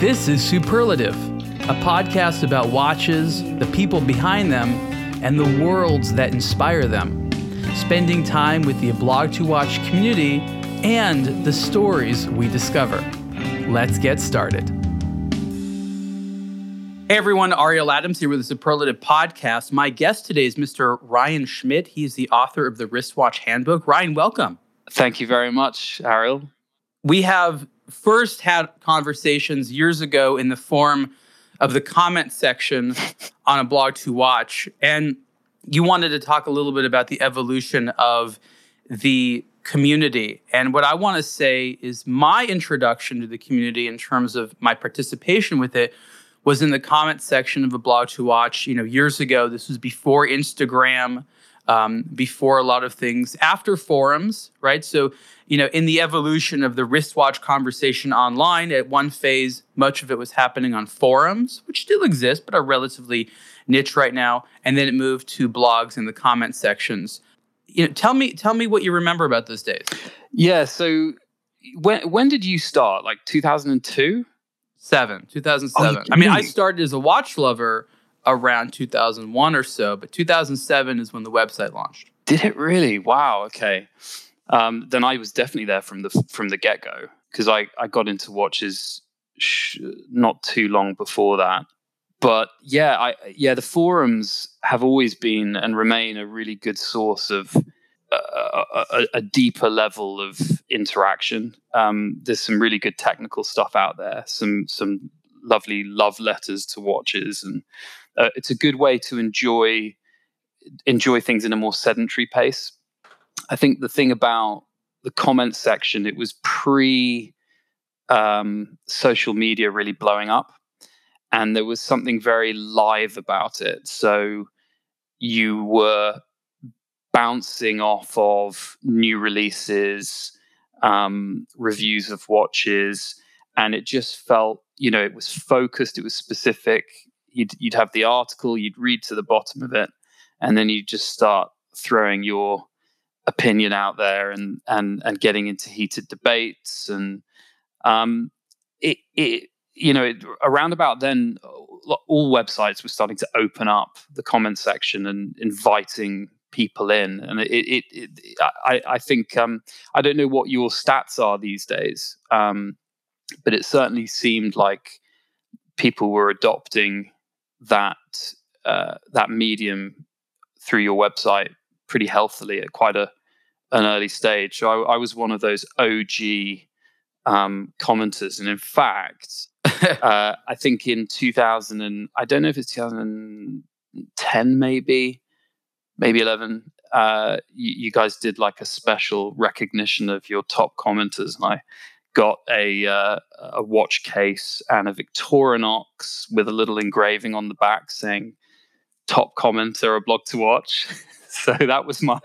This is Superlative, a podcast about watches, the people behind them, and the worlds that inspire them. Spending time with the Blog to Watch community and the stories we discover. Let's get started. Hey everyone, Ariel Adams here with the Superlative Podcast. My guest today is Mr. Ryan Schmidt. He's the author of the Wristwatch Handbook. Ryan, welcome. Thank you very much, Ariel. We have first had conversations years ago in the form of the comment section on a blog to watch. And you wanted to talk a little bit about the evolution of the community. And what I want to say is my introduction to the community in terms of my participation with it was in the comment section of a blog to watch, you know, years ago. This was before Instagram, um, before a lot of things, after forums, right? So you know, in the evolution of the wristwatch conversation online, at one phase, much of it was happening on forums, which still exist, but are relatively niche right now. And then it moved to blogs and the comment sections. You know, tell me, tell me what you remember about those days. Yeah. So when when did you start? Like 2002? Seven, 2007. Oh, I mean, I started as a watch lover around 2001 or so, but 2007 is when the website launched. Did it really? Wow. Okay um, then I was definitely there from the from the get go because I I got into watches sh- not too long before that. But yeah, I yeah the forums have always been and remain a really good source of a, a, a deeper level of interaction. Um, there's some really good technical stuff out there. Some some lovely love letters to watches, and uh, it's a good way to enjoy enjoy things in a more sedentary pace I think the thing about the comments section, it was pre um, social media really blowing up, and there was something very live about it. So you were bouncing off of new releases, um, reviews of watches, and it just felt, you know, it was focused, it was specific. You'd, you'd have the article, you'd read to the bottom of it, and then you just start throwing your opinion out there and and and getting into heated debates. And um, it it you know it, around about then all websites were starting to open up the comment section and inviting people in. And it, it, it I, I think um, I don't know what your stats are these days um, but it certainly seemed like people were adopting that uh, that medium through your website pretty healthily at quite a an early stage. So I, I was one of those OG um, commenters, and in fact, uh, I think in 2000 and I don't know if it's 2010, maybe, maybe 11. Uh, you, you, guys did like a special recognition of your top commenters, and I got a uh, a watch case and a Victorinox with a little engraving on the back saying "Top commenter, a blog to watch." so that was my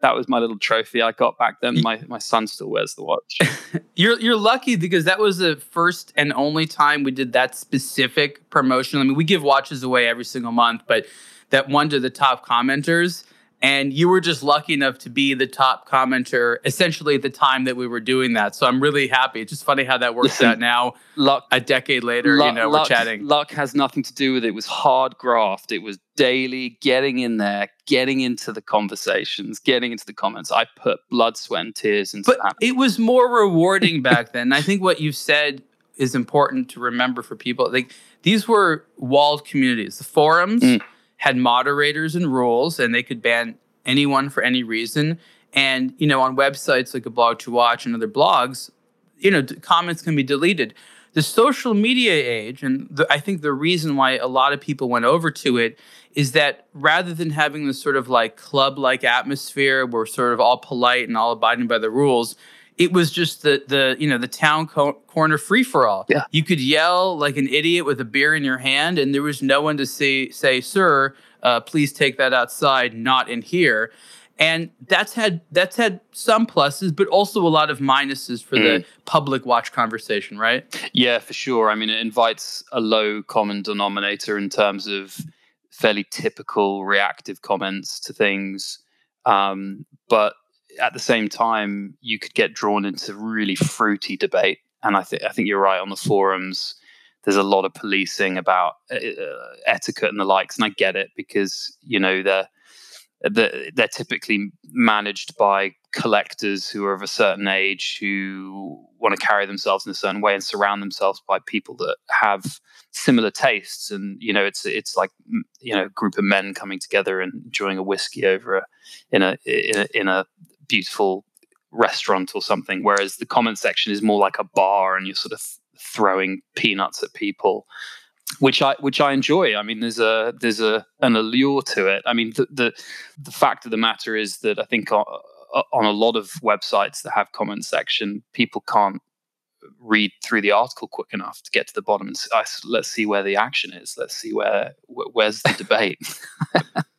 that was my little trophy I got back then. My my son still wears the watch. you're you're lucky because that was the first and only time we did that specific promotion. I mean, we give watches away every single month, but that one to the top commenters and you were just lucky enough to be the top commenter essentially at the time that we were doing that. So I'm really happy. It's just funny how that works out now. Luck, a decade later, luck, you know, luck, we're chatting. Luck has nothing to do with it. It was hard graft. It was daily getting in there, getting into the conversations, getting into the comments. I put blood, sweat, and tears into but that. It was more rewarding back then. I think what you've said is important to remember for people. Like these were walled communities. The forums. Mm had moderators and rules, and they could ban anyone for any reason. And you know, on websites like a blog to watch and other blogs, you know, comments can be deleted. The social media age, and the, I think the reason why a lot of people went over to it is that rather than having this sort of like club like atmosphere where we're sort of all polite and all abiding by the rules, it was just the the you know the town co- corner free for all. Yeah. You could yell like an idiot with a beer in your hand, and there was no one to say say, "Sir, uh, please take that outside, not in here." And that's had that's had some pluses, but also a lot of minuses for mm. the public watch conversation, right? Yeah, for sure. I mean, it invites a low common denominator in terms of fairly typical reactive comments to things. Um, but at the same time, you could get drawn into really fruity debate. And I think I think you're right on the forums. there's a lot of policing about uh, etiquette and the likes, and I get it because you know they're they're, they're typically managed by collectors who are of a certain age who want to carry themselves in a certain way and surround themselves by people that have similar tastes and you know it's it's like you know a group of men coming together and enjoying a whiskey over a in a in a, in a beautiful restaurant or something whereas the comment section is more like a bar and you're sort of throwing peanuts at people which I which I enjoy. I mean, there's a there's a an allure to it. I mean, the the, the fact of the matter is that I think on, on a lot of websites that have comment section, people can't read through the article quick enough to get to the bottom and let's see where the action is. Let's see where where's the debate.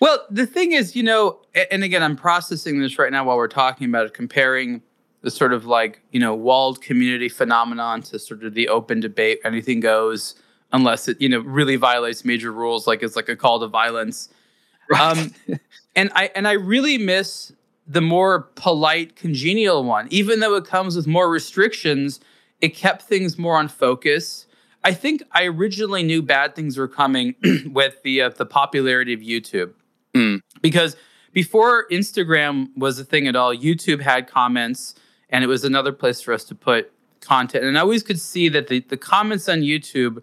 well, the thing is, you know, and again, I'm processing this right now while we're talking about it, comparing the sort of like you know walled community phenomenon to sort of the open debate, anything goes unless it you know really violates major rules like it's like a call to violence. Right. um, and i and i really miss the more polite congenial one. Even though it comes with more restrictions it kept things more on focus i think i originally knew bad things were coming with the uh, the popularity of youtube mm. because before instagram was a thing at all youtube had comments and it was another place for us to put content and i always could see that the, the comments on youtube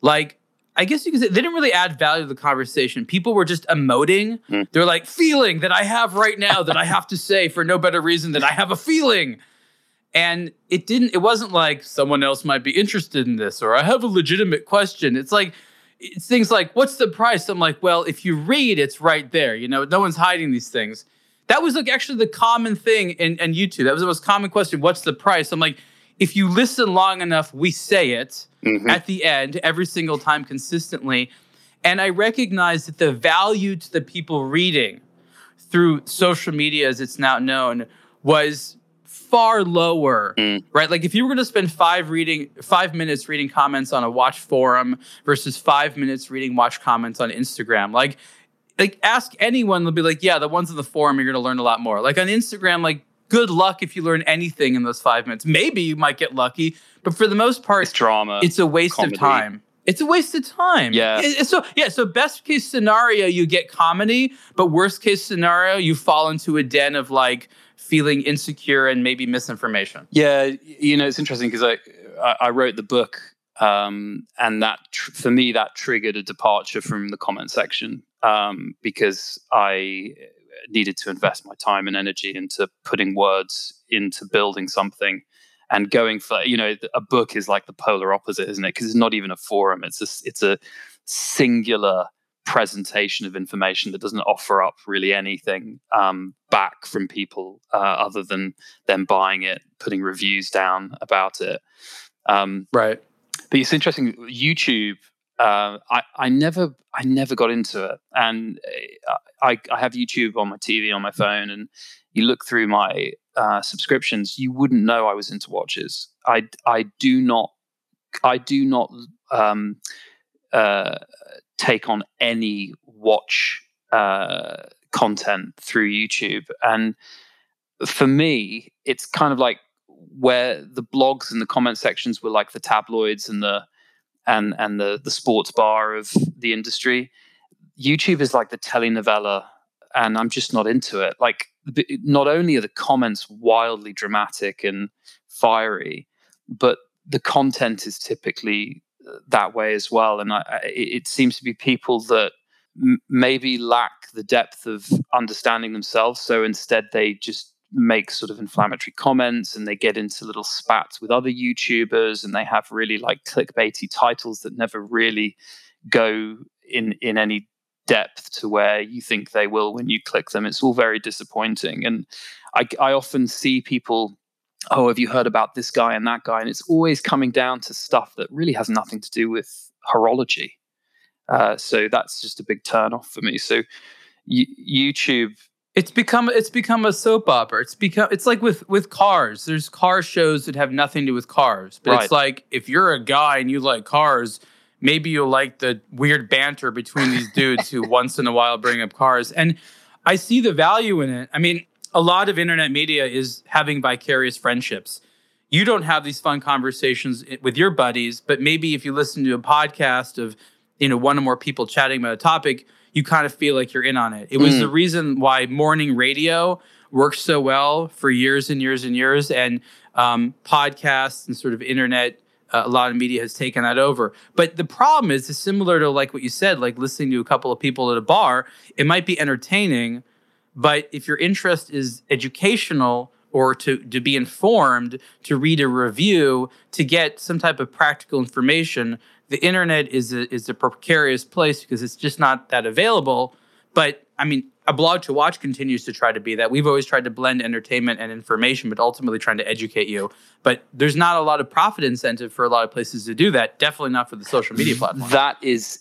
like I guess you could say they didn't really add value to the conversation. People were just emoting. Mm. They're like feeling that I have right now that I have to say for no better reason than I have a feeling. And it didn't, it wasn't like someone else might be interested in this or I have a legitimate question. It's like, it's things like, what's the price? I'm like, well, if you read, it's right there. You know, no one's hiding these things. That was like actually the common thing in, in YouTube. That was the most common question. What's the price? I'm like, if you listen long enough, we say it mm-hmm. at the end every single time consistently. And I recognize that the value to the people reading through social media, as it's now known, was far lower, mm. right? Like if you were going to spend five reading five minutes reading comments on a watch forum versus five minutes reading watch comments on Instagram, like like ask anyone, they'll be like, yeah, the ones on the forum you're going to learn a lot more. Like on Instagram, like good luck if you learn anything in those five minutes. Maybe you might get lucky, but for the most part, it's drama. It's a waste comedy. of time. It's a waste of time. Yeah. So yeah. So best case scenario, you get comedy, but worst case scenario, you fall into a den of like feeling insecure and maybe misinformation. Yeah. You know, it's interesting because I I wrote the book, um, and that tr- for me that triggered a departure from the comment section um, because I needed to invest my time and energy into putting words into building something and going for you know a book is like the polar opposite isn't it because it's not even a forum it's a it's a singular presentation of information that doesn't offer up really anything um, back from people uh, other than them buying it putting reviews down about it. Um, right. but it's interesting youtube uh, I, I never I never got into it, and uh, I, I have YouTube on my TV on my phone, and you look through my uh, subscriptions, you wouldn't know I was into watches. I I do not I do not um, uh, take on any watch uh, content through YouTube, and for me, it's kind of like where the blogs and the comment sections were like the tabloids and the and and the the sports bar of the industry. YouTube is like the telenovela, and I'm just not into it. Like, not only are the comments wildly dramatic and fiery, but the content is typically that way as well. And I, it seems to be people that m- maybe lack the depth of understanding themselves. So instead, they just make sort of inflammatory comments and they get into little spats with other YouTubers and they have really like clickbaity titles that never really go in in any depth to where you think they will when you click them. It's all very disappointing. And I, I often see people, oh, have you heard about this guy and that guy? And it's always coming down to stuff that really has nothing to do with horology. Uh, so that's just a big turn off for me. So YouTube it's become it's become a soap opera. It's become it's like with with cars. There's car shows that have nothing to do with cars. But right. it's like if you're a guy and you like cars, maybe you'll like the weird banter between these dudes who once in a while bring up cars. And I see the value in it. I mean, a lot of internet media is having vicarious friendships. you don't have these fun conversations with your buddies, but maybe if you listen to a podcast of, you know, one or more people chatting about a topic, you kind of feel like you're in on it. It was mm. the reason why morning radio worked so well for years and years and years, and um, podcasts and sort of internet. Uh, a lot of media has taken that over. But the problem is, it's similar to like what you said, like listening to a couple of people at a bar. It might be entertaining, but if your interest is educational or to, to be informed, to read a review, to get some type of practical information, the internet is a, is a precarious place because it's just not that available. But I mean, a blog to watch continues to try to be that. We've always tried to blend entertainment and information, but ultimately trying to educate you. But there's not a lot of profit incentive for a lot of places to do that. Definitely not for the social media mm, platform. That is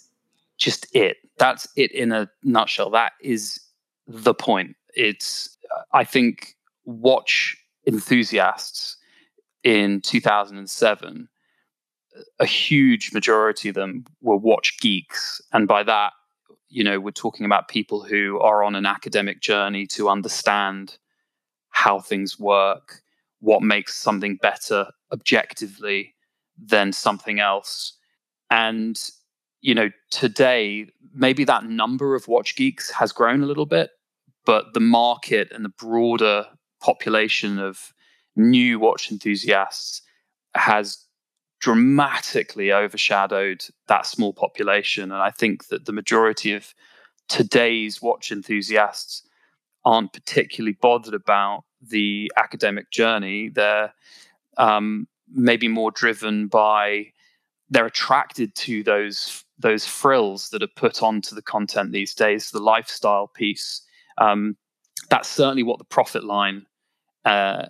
just it. That's it in a nutshell. That is the point. It's, I think, watch enthusiasts in 2007 a huge majority of them were watch geeks. And by that, you know, we're talking about people who are on an academic journey to understand how things work, what makes something better objectively than something else. And, you know, today, maybe that number of watch geeks has grown a little bit, but the market and the broader population of new watch enthusiasts has dramatically overshadowed that small population. And I think that the majority of today's watch enthusiasts aren't particularly bothered about the academic journey. They're um, maybe more driven by they're attracted to those those frills that are put onto the content these days, the lifestyle piece. Um, that's certainly what the profit line uh,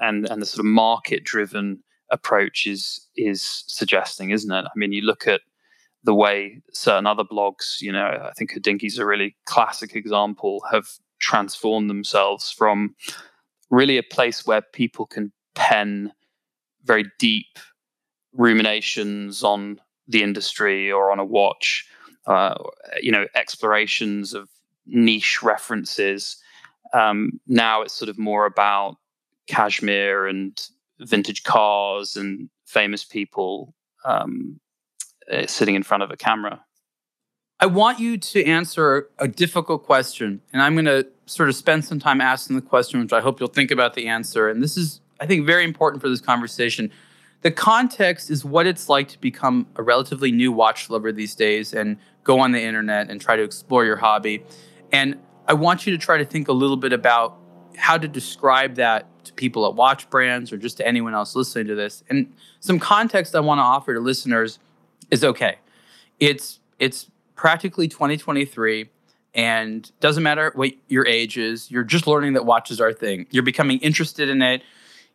and and the sort of market driven approach is is suggesting, isn't it? I mean, you look at the way certain other blogs, you know, I think Hodinkee a really classic example, have transformed themselves from really a place where people can pen very deep ruminations on the industry or on a watch, uh, you know, explorations of niche references. Um, now it's sort of more about cashmere and vintage cars and famous people um, uh, sitting in front of a camera. I want you to answer a difficult question, and I'm going to sort of spend some time asking the question, which I hope you'll think about the answer. And this is, I think, very important for this conversation. The context is what it's like to become a relatively new watch lover these days and go on the internet and try to explore your hobby. And I want you to try to think a little bit about how to describe that to people at watch brands or just to anyone else listening to this. And some context I want to offer to listeners is okay. It's it's practically 2023 and doesn't matter what your age is, you're just learning that watches are a thing. You're becoming interested in it.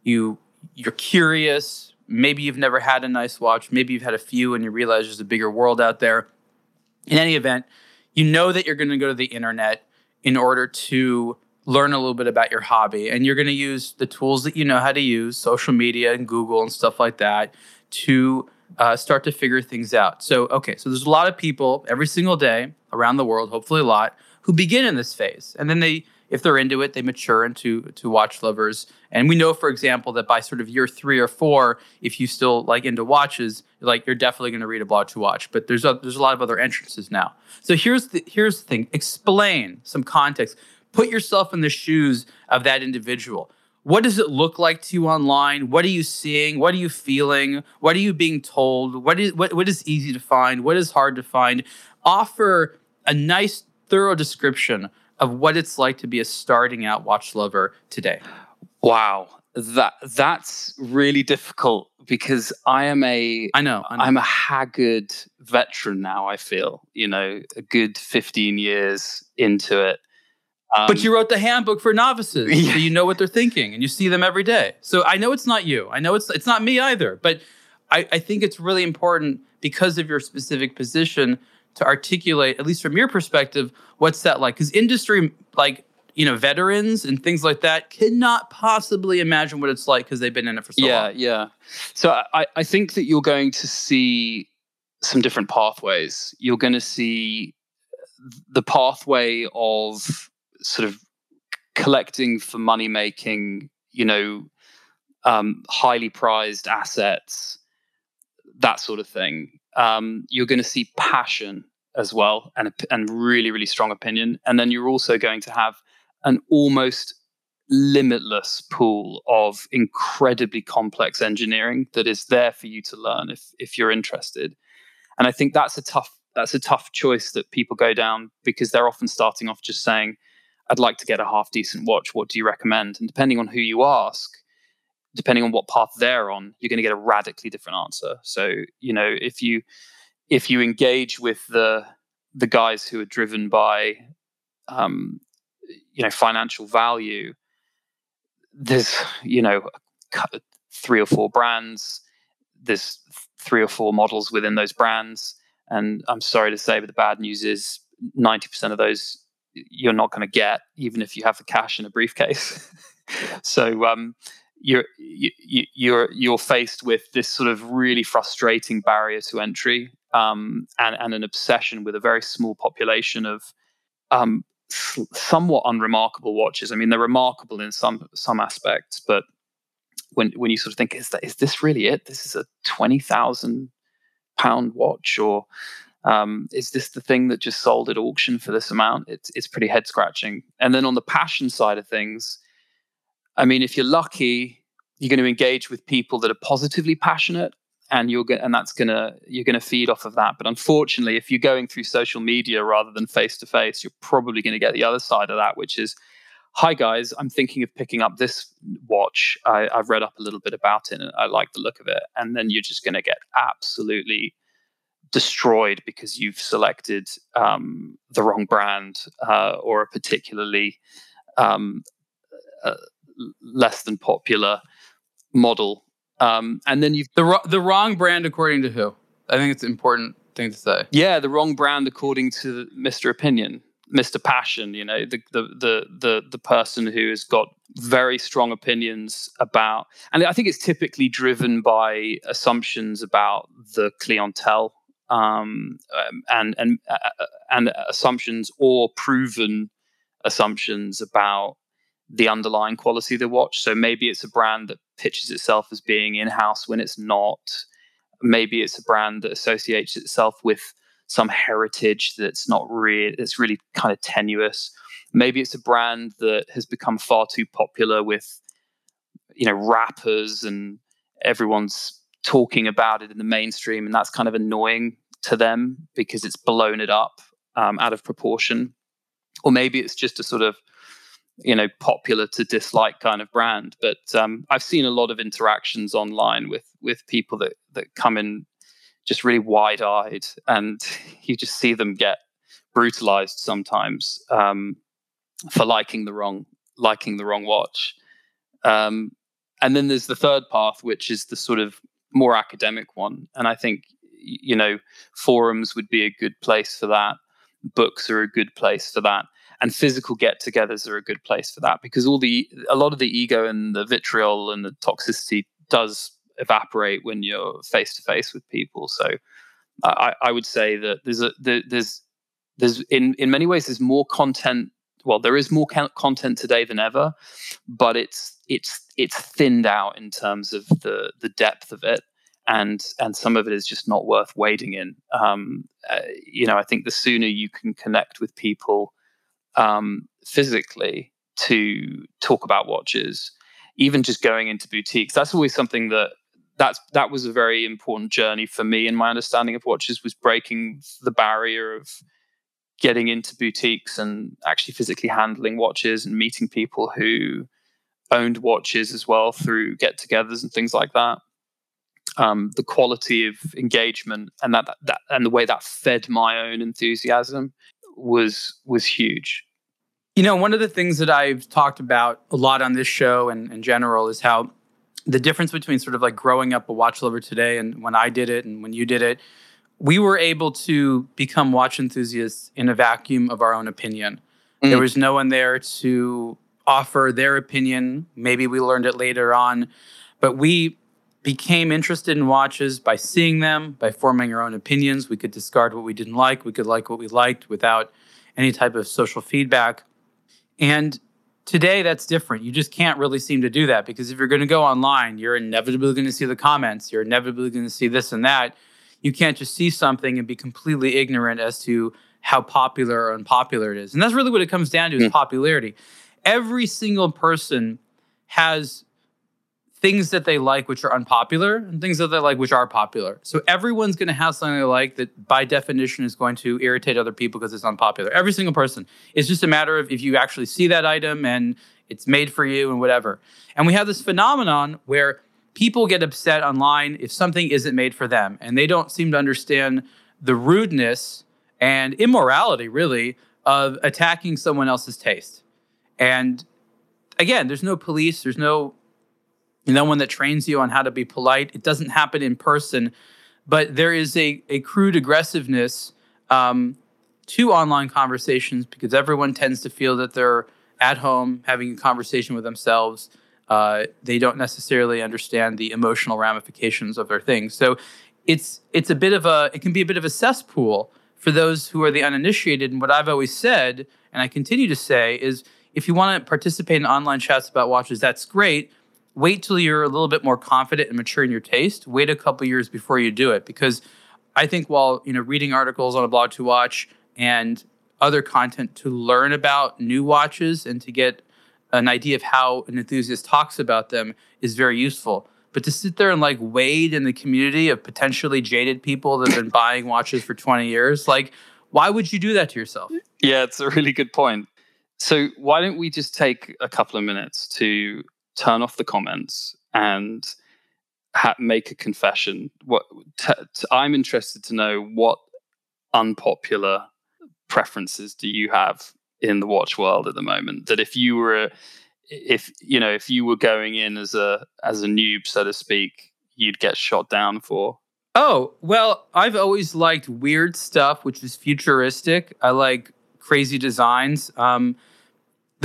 You you're curious. Maybe you've never had a nice watch, maybe you've had a few and you realize there's a bigger world out there. In any event, you know that you're going to go to the internet in order to learn a little bit about your hobby and you're going to use the tools that you know how to use social media and google and stuff like that to uh, start to figure things out. So okay so there's a lot of people every single day around the world hopefully a lot who begin in this phase and then they if they're into it they mature into to watch lovers and we know for example that by sort of year three or four if you still like into watches like you're definitely going to read a blog to watch but there's a, there's a lot of other entrances now so here's the here's the thing explain some context put yourself in the shoes of that individual. What does it look like to you online? What are you seeing? What are you feeling? What are you being told? What is what, what is easy to find? What is hard to find? Offer a nice, thorough description of what it's like to be a starting out watch lover today. Wow, that that's really difficult because I am a I know, I. I'm a haggard veteran now. I feel you know a good 15 years into it, um, but you wrote the handbook for novices, yeah. so you know what they're thinking, and you see them every day. So I know it's not you. I know it's it's not me either. But I, I think it's really important because of your specific position to articulate, at least from your perspective, what's that like? Because industry, like you know, veterans and things like that, cannot possibly imagine what it's like because they've been in it for so yeah, long. Yeah, yeah. So I, I think that you're going to see some different pathways. You're going to see the pathway of sort of collecting for money making, you know, um, highly prized assets, that sort of thing. Um, you're going to see passion as well, and and really really strong opinion, and then you're also going to have an almost limitless pool of incredibly complex engineering that is there for you to learn if if you're interested. And I think that's a tough that's a tough choice that people go down because they're often starting off just saying, I'd like to get a half decent watch. What do you recommend? And depending on who you ask, depending on what path they're on, you're going to get a radically different answer. So, you know, if you if you engage with the the guys who are driven by um, you know financial value, there's you know three or four brands there's three or four models within those brands and i'm sorry to say but the bad news is 90% of those you're not going to get even if you have the cash in a briefcase so um, you're you, you're you're faced with this sort of really frustrating barrier to entry um, and, and an obsession with a very small population of um, somewhat unremarkable watches. I mean, they're remarkable in some some aspects, but when when you sort of think, is that is this really it? This is a twenty thousand pound watch, or um, is this the thing that just sold at auction for this amount? It's it's pretty head scratching. And then on the passion side of things, I mean, if you're lucky, you're going to engage with people that are positively passionate and you're and that's going to you're going to feed off of that. But unfortunately if you're going through social media rather than face to face you're probably going to get the other side of that which is hi guys i'm thinking of picking up this watch. I, have read up a little bit about it and i like the look of it. And then you're just going to get absolutely destroyed because you've selected um, the wrong brand uh, or a particularly um, uh, less than popular model um, and then you've the the wrong brand according to who? I think it's an important thing to say. Yeah, the wrong brand according to Mr. Opinion, Mr. Passion. You know, the the the the the person who has got very strong opinions about, and I think it's typically driven by assumptions about the clientele um, um and and uh, uh, and assumptions or proven assumptions about the underlying quality of the watch. So maybe it's a brand that pitches itself as being in house when it's not. Maybe it's a brand that associates itself with some heritage that's not real, that's really kind of tenuous. Maybe it's a brand that has become far too popular with, you know, rappers and everyone's talking about it in the mainstream, and that's kind of annoying to them because it's blown it up um, out of proportion. Or maybe it's just a sort of you know popular to dislike kind of brand. But um, i've seen a lot of interactions online with with people that that come in just really wide-eyed and you just see them get brutalized sometimes um, for liking the wrong liking the wrong watch. Um, and then there's the third path which is the sort of more academic one. And i think you know forums would be a good place for that. Books are a good place for that and physical get-togethers are a good place for that because all the a lot of the ego and the vitriol and the toxicity does evaporate when you're face to face with people. So I, I would say that there's a there's there's in in many ways there's more content. Well, there is more content today than ever, but it's it's it's thinned out in terms of the the depth of it and and some of it is just not worth wading in. Um, uh, you know, I think the sooner you can connect with people um, physically to talk about watches, even just going into boutiques. That's always something that that's that was a very important journey for me in my understanding of watches was breaking the barrier of getting into boutiques and actually physically handling watches and meeting people who owned watches as well through get-togethers and things like that. Um, the quality of engagement and that, that and the way that fed my own enthusiasm was was huge. You know, one of the things that I've talked about a lot on this show and in general is how the difference between sort of like growing up a watch lover today and when I did it and when you did it, we were able to become watch enthusiasts in a vacuum of our own opinion. Mm. There was no one there to offer their opinion. Maybe we learned it later on, but we became interested in watches by seeing them, by forming our own opinions. We could discard what we didn't like, we could like what we liked without any type of social feedback. And Today, that's different. You just can't really seem to do that because if you're going to go online, you're inevitably going to see the comments. You're inevitably going to see this and that. You can't just see something and be completely ignorant as to how popular or unpopular it is. And that's really what it comes down to is mm. popularity. Every single person has things that they like which are unpopular and things that they like which are popular. So everyone's going to have something they like that by definition is going to irritate other people because it's unpopular. Every single person. It's just a matter of if you actually see that item and it's made for you and whatever. And we have this phenomenon where people get upset online if something isn't made for them and they don't seem to understand the rudeness and immorality really of attacking someone else's taste. And again, there's no police, there's no no one that trains you on how to be polite. It doesn't happen in person, but there is a, a crude aggressiveness um, to online conversations because everyone tends to feel that they're at home having a conversation with themselves. Uh, they don't necessarily understand the emotional ramifications of their things. So it's it's a bit of a it can be a bit of a cesspool for those who are the uninitiated. And what I've always said, and I continue to say, is if you want to participate in online chats about watches, that's great wait till you're a little bit more confident and mature in your taste. Wait a couple years before you do it because I think while you know reading articles on a blog to watch and other content to learn about new watches and to get an idea of how an enthusiast talks about them is very useful. But to sit there and like wade in the community of potentially jaded people that have been buying watches for 20 years, like why would you do that to yourself? Yeah, it's a really good point. So why don't we just take a couple of minutes to turn off the comments and ha- make a confession. What t- t- I'm interested to know what unpopular preferences do you have in the watch world at the moment? That if you were, if you know, if you were going in as a as a noob, so to speak, you'd get shot down for. Oh well, I've always liked weird stuff, which is futuristic. I like crazy designs. Um,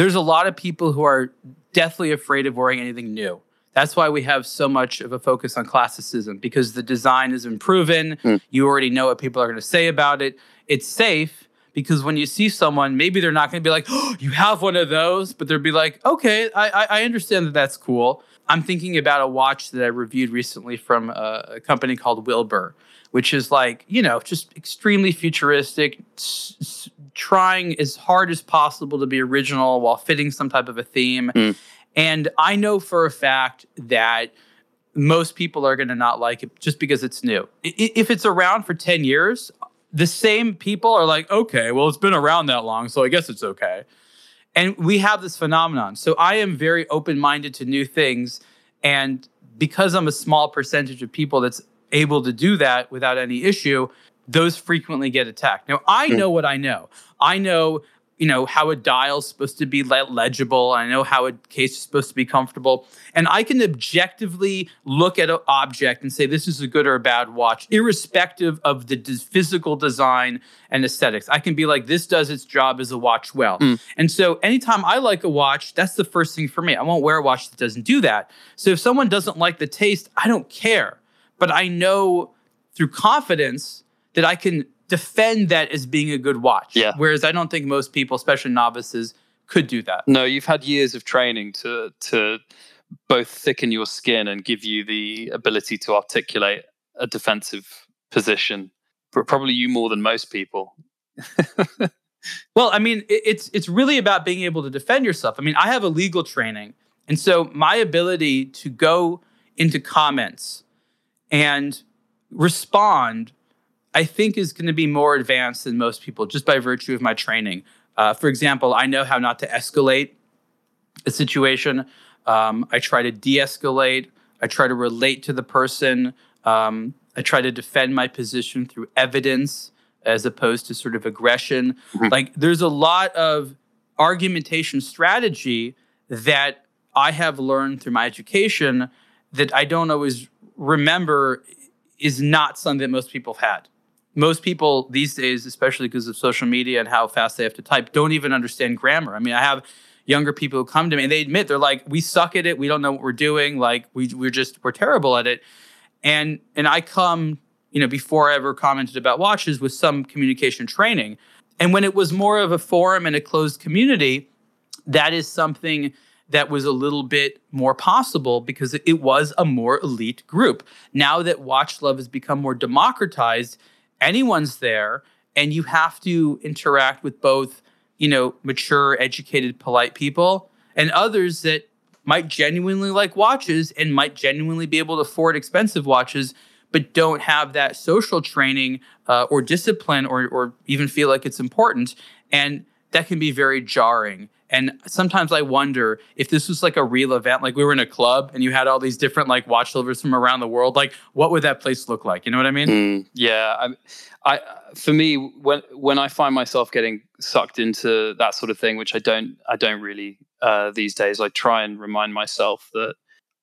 there's a lot of people who are deathly afraid of wearing anything new. That's why we have so much of a focus on classicism because the design is proven. Mm. You already know what people are going to say about it. It's safe because when you see someone, maybe they're not going to be like, oh, "You have one of those," but they'll be like, "Okay, I, I understand that that's cool." I'm thinking about a watch that I reviewed recently from a, a company called Wilbur, which is like you know just extremely futuristic, s- trying as hard as possible to be original while fitting some type of a theme. Mm. And I know for a fact that most people are going to not like it just because it's new. If it's around for 10 years, the same people are like, okay, well, it's been around that long, so I guess it's okay. And we have this phenomenon. So I am very open minded to new things. And because I'm a small percentage of people that's able to do that without any issue, those frequently get attacked. Now, I hmm. know what I know. I know, you know, how a dial is supposed to be legible. I know how a case is supposed to be comfortable. And I can objectively look at an object and say this is a good or a bad watch, irrespective of the d- physical design and aesthetics. I can be like, this does its job as a watch well. Mm. And so anytime I like a watch, that's the first thing for me. I won't wear a watch that doesn't do that. So if someone doesn't like the taste, I don't care. But I know through confidence that I can defend that as being a good watch. Yeah. Whereas I don't think most people, especially novices, could do that. No, you've had years of training to to both thicken your skin and give you the ability to articulate a defensive position. But probably you more than most people. well, I mean, it's it's really about being able to defend yourself. I mean, I have a legal training, and so my ability to go into comments and respond I think is going to be more advanced than most people just by virtue of my training. Uh, for example, I know how not to escalate a situation. Um, I try to de escalate. I try to relate to the person. Um, I try to defend my position through evidence as opposed to sort of aggression. Mm-hmm. Like, there's a lot of argumentation strategy that I have learned through my education that I don't always remember is not something that most people have had most people these days, especially because of social media and how fast they have to type, don't even understand grammar. I mean, I have younger people who come to me and they admit they're like, we suck at it. We don't know what we're doing. Like we we're just we're terrible at it. And and I come, you know, before I ever commented about watches with some communication training. And when it was more of a forum and a closed community, that is something that was a little bit more possible because it was a more elite group. Now that Watch Love has become more democratized, anyone's there and you have to interact with both, you know, mature, educated, polite people and others that might genuinely like watches and might genuinely be able to afford expensive watches but don't have that social training uh, or discipline or, or even feel like it's important. And that can be very jarring and sometimes I wonder if this was like a real event, like we were in a club and you had all these different like watch lovers from around the world, like what would that place look like? You know what I mean? Mm, yeah. I, I, for me, when, when I find myself getting sucked into that sort of thing, which I don't, I don't really, uh, these days, I try and remind myself that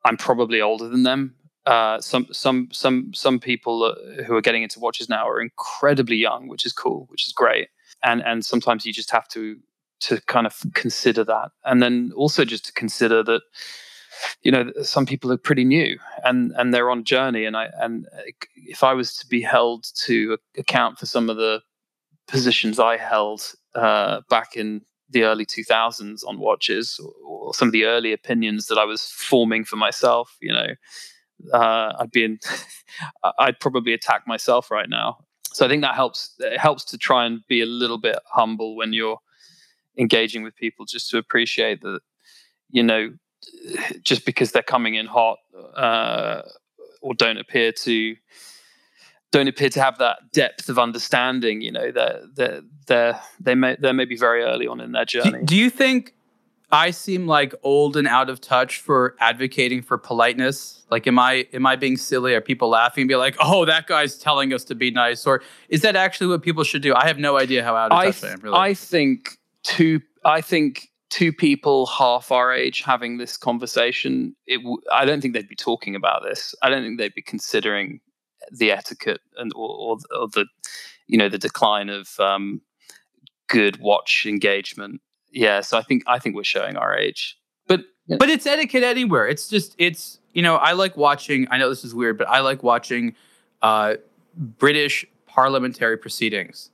I'm probably older than them. Uh, some, some, some, some people who are getting into watches now are incredibly young, which is cool, which is great. And, and sometimes you just have to to kind of consider that, and then also just to consider that you know some people are pretty new and and they're on a journey. And i and if i was to be held to account for some of the positions i held uh, back in the early 2000s on watches or, or, some of the early opinions that i was forming for myself you know uh, i'd be in i'd probably attack myself right now. So i think that helps it helps to try and be a little bit humble when you're engaging with people just to appreciate that you know just because they're coming in hot uh, or don't appear to don't appear to have that depth of understanding you know that they they they may they may be very early on in their journey. do, do you think i seem like old and out of touch for advocating for politeness? Like am i am i being silly? Are people laughing and be like oh that guy's telling us to be nice or is that actually what people should do? I have no idea how out of touch I, i am really. I think two i think two people half our age having this conversation it w- i don't think they'd be talking about this. I don't think they'd be considering the etiquette and or, or, or the you know the decline of um, good watch engagement. Yeah so i think i think we're showing our age. But but it's etiquette anywhere. It's just it's you know i like watching i know this is weird but i like watching uh, british parliamentary proceedings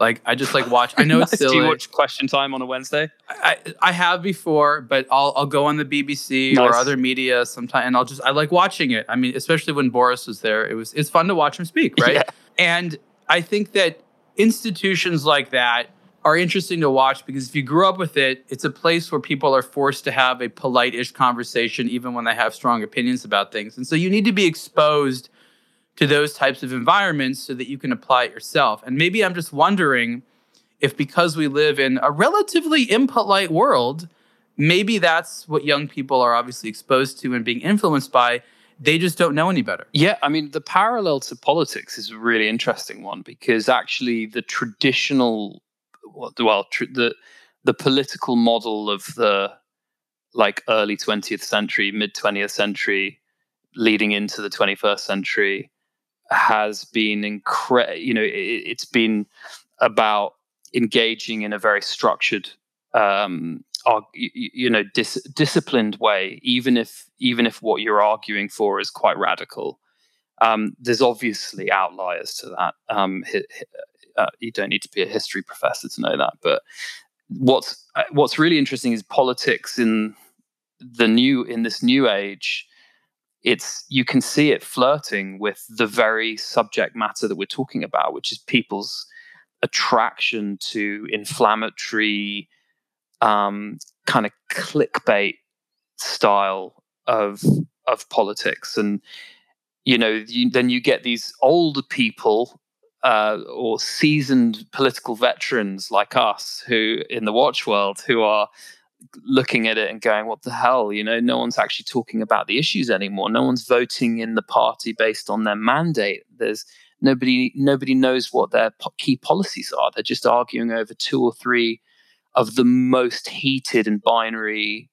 like I just like watch. I know nice. it's silly. Do you watch Question Time on a Wednesday? I I have before, but I'll I'll go on the BBC nice. or other media sometime, and I'll just I like watching it. I mean, especially when Boris was there, it was it's fun to watch him speak, right? Yeah. And I think that institutions like that are interesting to watch because if you grew up with it, it's a place where people are forced to have a polite-ish conversation, even when they have strong opinions about things. And so you need to be exposed to those types of environments so that you can apply it yourself. And maybe I'm just wondering if because we live in a relatively impolite world, maybe that's what young people are obviously exposed to and being influenced by. They just don't know any better. Yeah, I mean, the parallel to politics is a really interesting one because actually the traditional, well, tr- the the political model of the like early 20th century, mid 20th century, leading into the 21st century has been incredible. You know, it, has been about engaging in a very structured, um, you, you, know, dis- disciplined way. Even if even if what you're arguing for is quite radical, um, there's obviously outliers to that. Um, uh, you don't need to be a history professor to know that. But what's uh, what's really interesting is politics in the new in this new age it's you can see it flirting with the very subject matter that we're talking about, which is people's attraction to inflammatory um, kind of clickbait style of of politics, and you know, you, then you get these older people uh, or seasoned political veterans like us who in the watch world who are looking at it and going, what the hell? You know, no one's actually talking about the issues anymore. No one's voting in the party based on their mandate. There's nobody, nobody knows what their po- key policies are. They're just arguing over two or three of the most heated and binary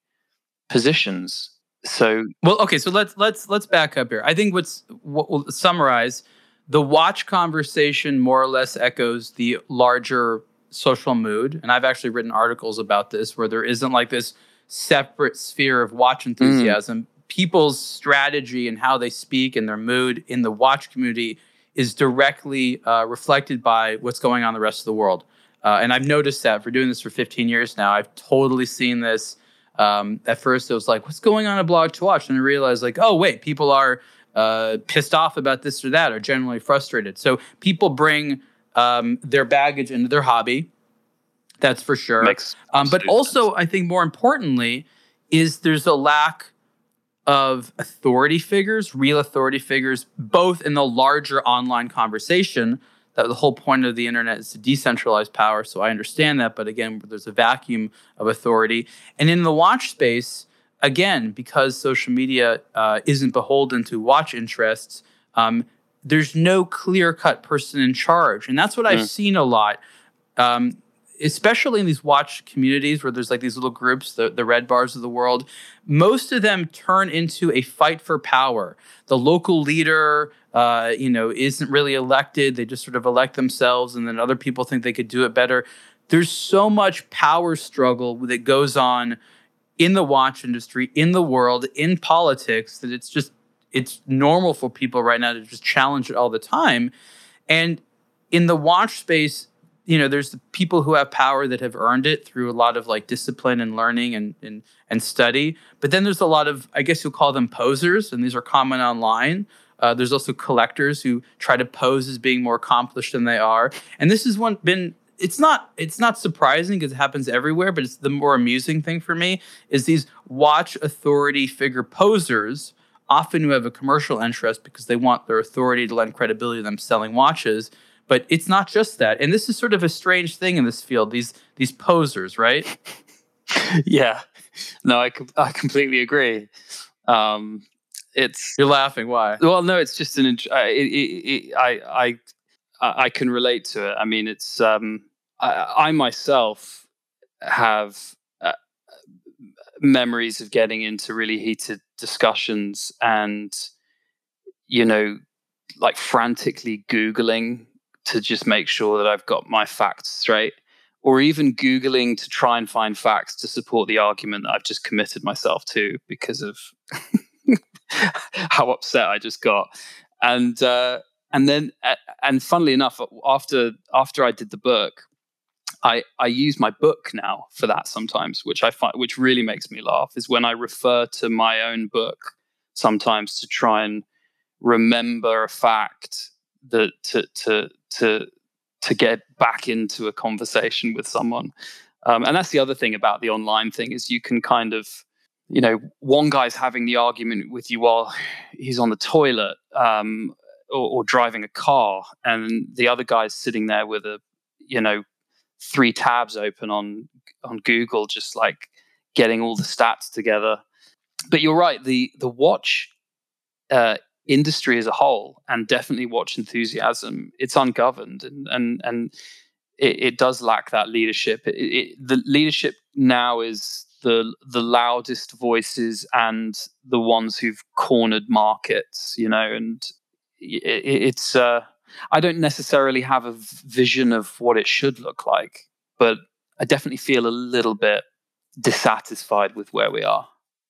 positions. So, well, okay, so let's let's let's back up here. I think what's what will summarize the watch conversation more or less echoes the larger social mood. And I've actually written articles about this where there isn't like this separate sphere of watch mm. enthusiasm. Mm. People's strategy and how they speak and their mood in the watch community is directly uh, reflected by what's going on in the rest of the world. Uh, and I've noticed that for doing this for 15 years now, I've totally seen this. Um, at first, it was like, what's going on a blog to watch? And I realized, like, oh, wait, people are uh, pissed off about this or that, or generally frustrated. So people bring um, their baggage into their hobby. That's for sure. Makes um, but also, sense. I think more importantly, is there's a lack of authority figures, real authority figures, both in the larger online conversation. That the whole point of the internet is to decentralize power. So I understand that, but again, there's a vacuum of authority. And in the watch space, again, because social media uh, isn't beholden to watch interests, um, there's no clear cut person in charge, and that's what I've seen a lot. Um, especially in these watch communities where there's like these little groups, the, the RedBars of the world, most of them turn into a fight for power. The local leader, uh, you know, isn't really elected. They just sort of elect themselves, and then other people think they could do it better. There's so much power struggle that goes on in the watch industry, in the world, in politics that it's just it's normal for people right now to just challenge it all the time. And in the watch space, you know there's the people who have power that have earned it through a lot of like discipline and learning and and and study. But then there's a lot of i guess you'll call them posers and these are common online. Uh, there's also collectors who try to pose as being more accomplished than they are. And this has one been it's not it's not surprising because it happens everywhere but it's the more amusing thing for me is these watch authority figure posers often who have a commercial interest because they want their authority to lend credibility to them selling watches but it's not just that. And this is sort of a strange thing in this field, these these posers, right? yeah. No, I, I completely agree. Um, it's You're laughing. Why? Well, no, it's just an I, it, it, I I I can relate to it. I mean, it's um I, I myself have uh, memories of getting into really heated discussions and you know like frantically googling to just make sure that I've got my facts straight, or even Googling to try and find facts to support the argument that I've just committed myself to because of how upset I just got. And uh, and then and funnily enough, after after I did the book, I I use my book now for that sometimes, which I find which really makes me laugh is when I refer to my own book sometimes to try and remember a fact that to to to to get back into a conversation with someone. Um, and that's the other thing about the online thing is you can kind of, you know, one guy's having the argument with you while he's on the toilet um, or, or, driving a car, and the other guy's sitting there with a, you know, three tabs open on on Google, just like getting all the stats together. But you're right. The the watch uh, industry as a whole and definitely watch enthusiasm it's ungoverned and and and it, it does lack that leadership it, it, the leadership now is the the loudest voices and the ones who've cornered markets you know and it's uh i don't necessarily have a vision of what it should look like but i definitely feel a little bit dissatisfied with where we are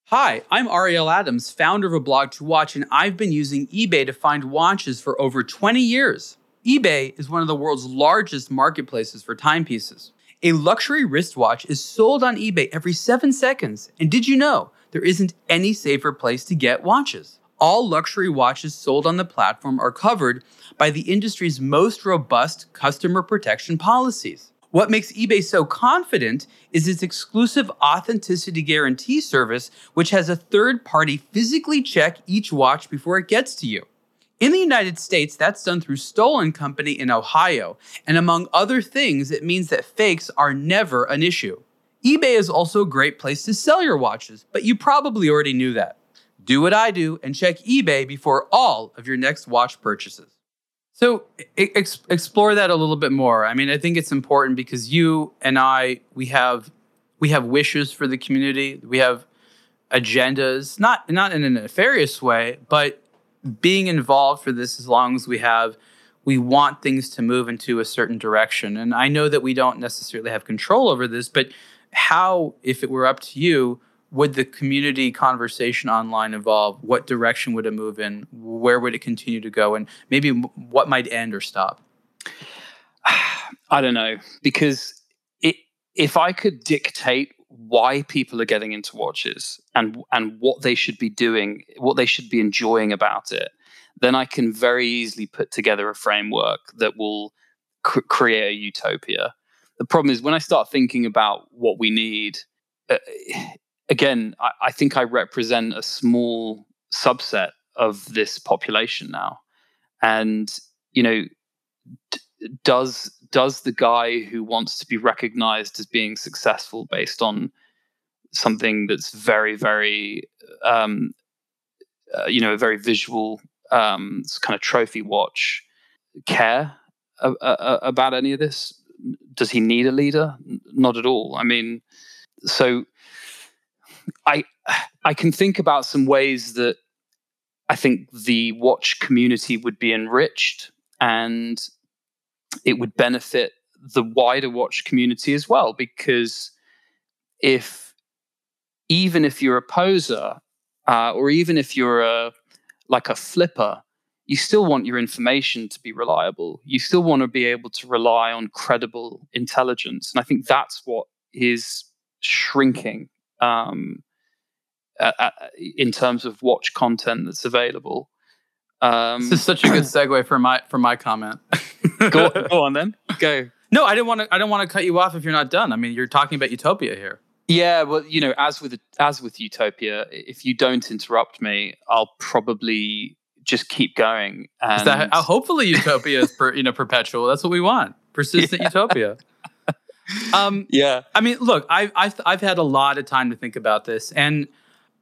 Hi, I'm Ariel Adams, founder of aBlogtoWatch, and I've been using eBay to find watches for over 20 years. eBay is one of the world's largest marketplaces for timepieces. A luxury wristwatch is sold on eBay every seven seconds, and did you know there isn't any safer place to get watches? All luxury watches sold on the platform are covered by the industry's most robust customer protection policies. What makes eBay so confident is its exclusive authenticity guarantee service, which has a third party physically check each watch before it gets to you. In the United States, that's done through Stoll & Company in Ohio, and among other things, it means that fakes are never an issue. eBay is also a great place to sell your watches, but you probably already knew that. Do what I do and check eBay before all of your next watch purchases. So ex- explore that a little bit more. I mean, I think it's important because you and I we have we have wishes for the community. We have agendas, not not in a nefarious way, but being involved for this as long as we have we want things to move into a certain direction. And I know that we don't necessarily have control over this, but how if it were up to you, would the community conversation online evolve? What direction would it move in? Where would it continue to go? And maybe what might end or stop? I don't know because it, if I could dictate why people are getting into watches and and what they should be doing, what they should be enjoying about it, then I can very easily put together a framework that will cr- create a utopia. The problem is when I start thinking about what we need. Uh, again, I, I think I represent a small subset of this population now, and you know, d- does does the guy who wants to be recognized as being successful based on something that's very very um, uh, you know a very visual um, kind of trophy watch care a, a, about any of this? Does he need a leader? Not at all. I mean so i i can think about some ways that i think the watch community would be enriched and it would benefit the wider watch community as well because if even if you're a poser uh, or even if you're a like a flipper you still want your information to be reliable. You still want to be able to rely on credible intelligence. And i think that's what is shrinking um, uh, uh, in terms of watch content that's available um, this is such a good segue for my for my comment. go, go on then. Go. No, I didn't want to. I don't want to cut you off if you're not done. I mean, you're talking about utopia here. Yeah, well, you know, as with as with utopia, if you don't interrupt me, I'll probably just keep going. And that, uh, hopefully, utopia is per, you know perpetual. That's what we want. Persistent yeah. utopia. Um, yeah. I mean, look, I've, I've I've had a lot of time to think about this, and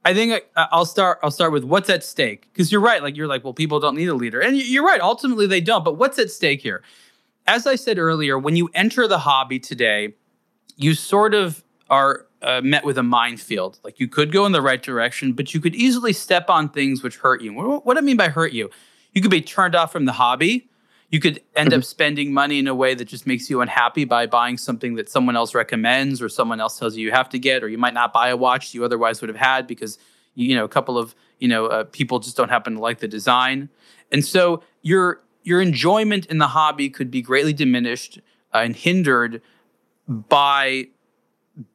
I think I, will start. I'll start with what's at stake because you're right. Like you're like, well, people don't need a leader, and you're right. Ultimately, they don't. But what's at stake here? As I said earlier, when you enter the hobby today, you sort of are uh, met with a minefield. Like you could go in the right direction, but you could easily step on things which hurt you. What, what do I mean by hurt you? You could be turned off from the hobby you could end mm-hmm. up spending money in a way that just makes you unhappy by buying something that someone else recommends or someone else tells you you have to get or you might not buy a watch you otherwise would have had because you know a couple of you know uh, people just don't happen to like the design. And so your your enjoyment in the hobby could be greatly diminished uh, and hindered by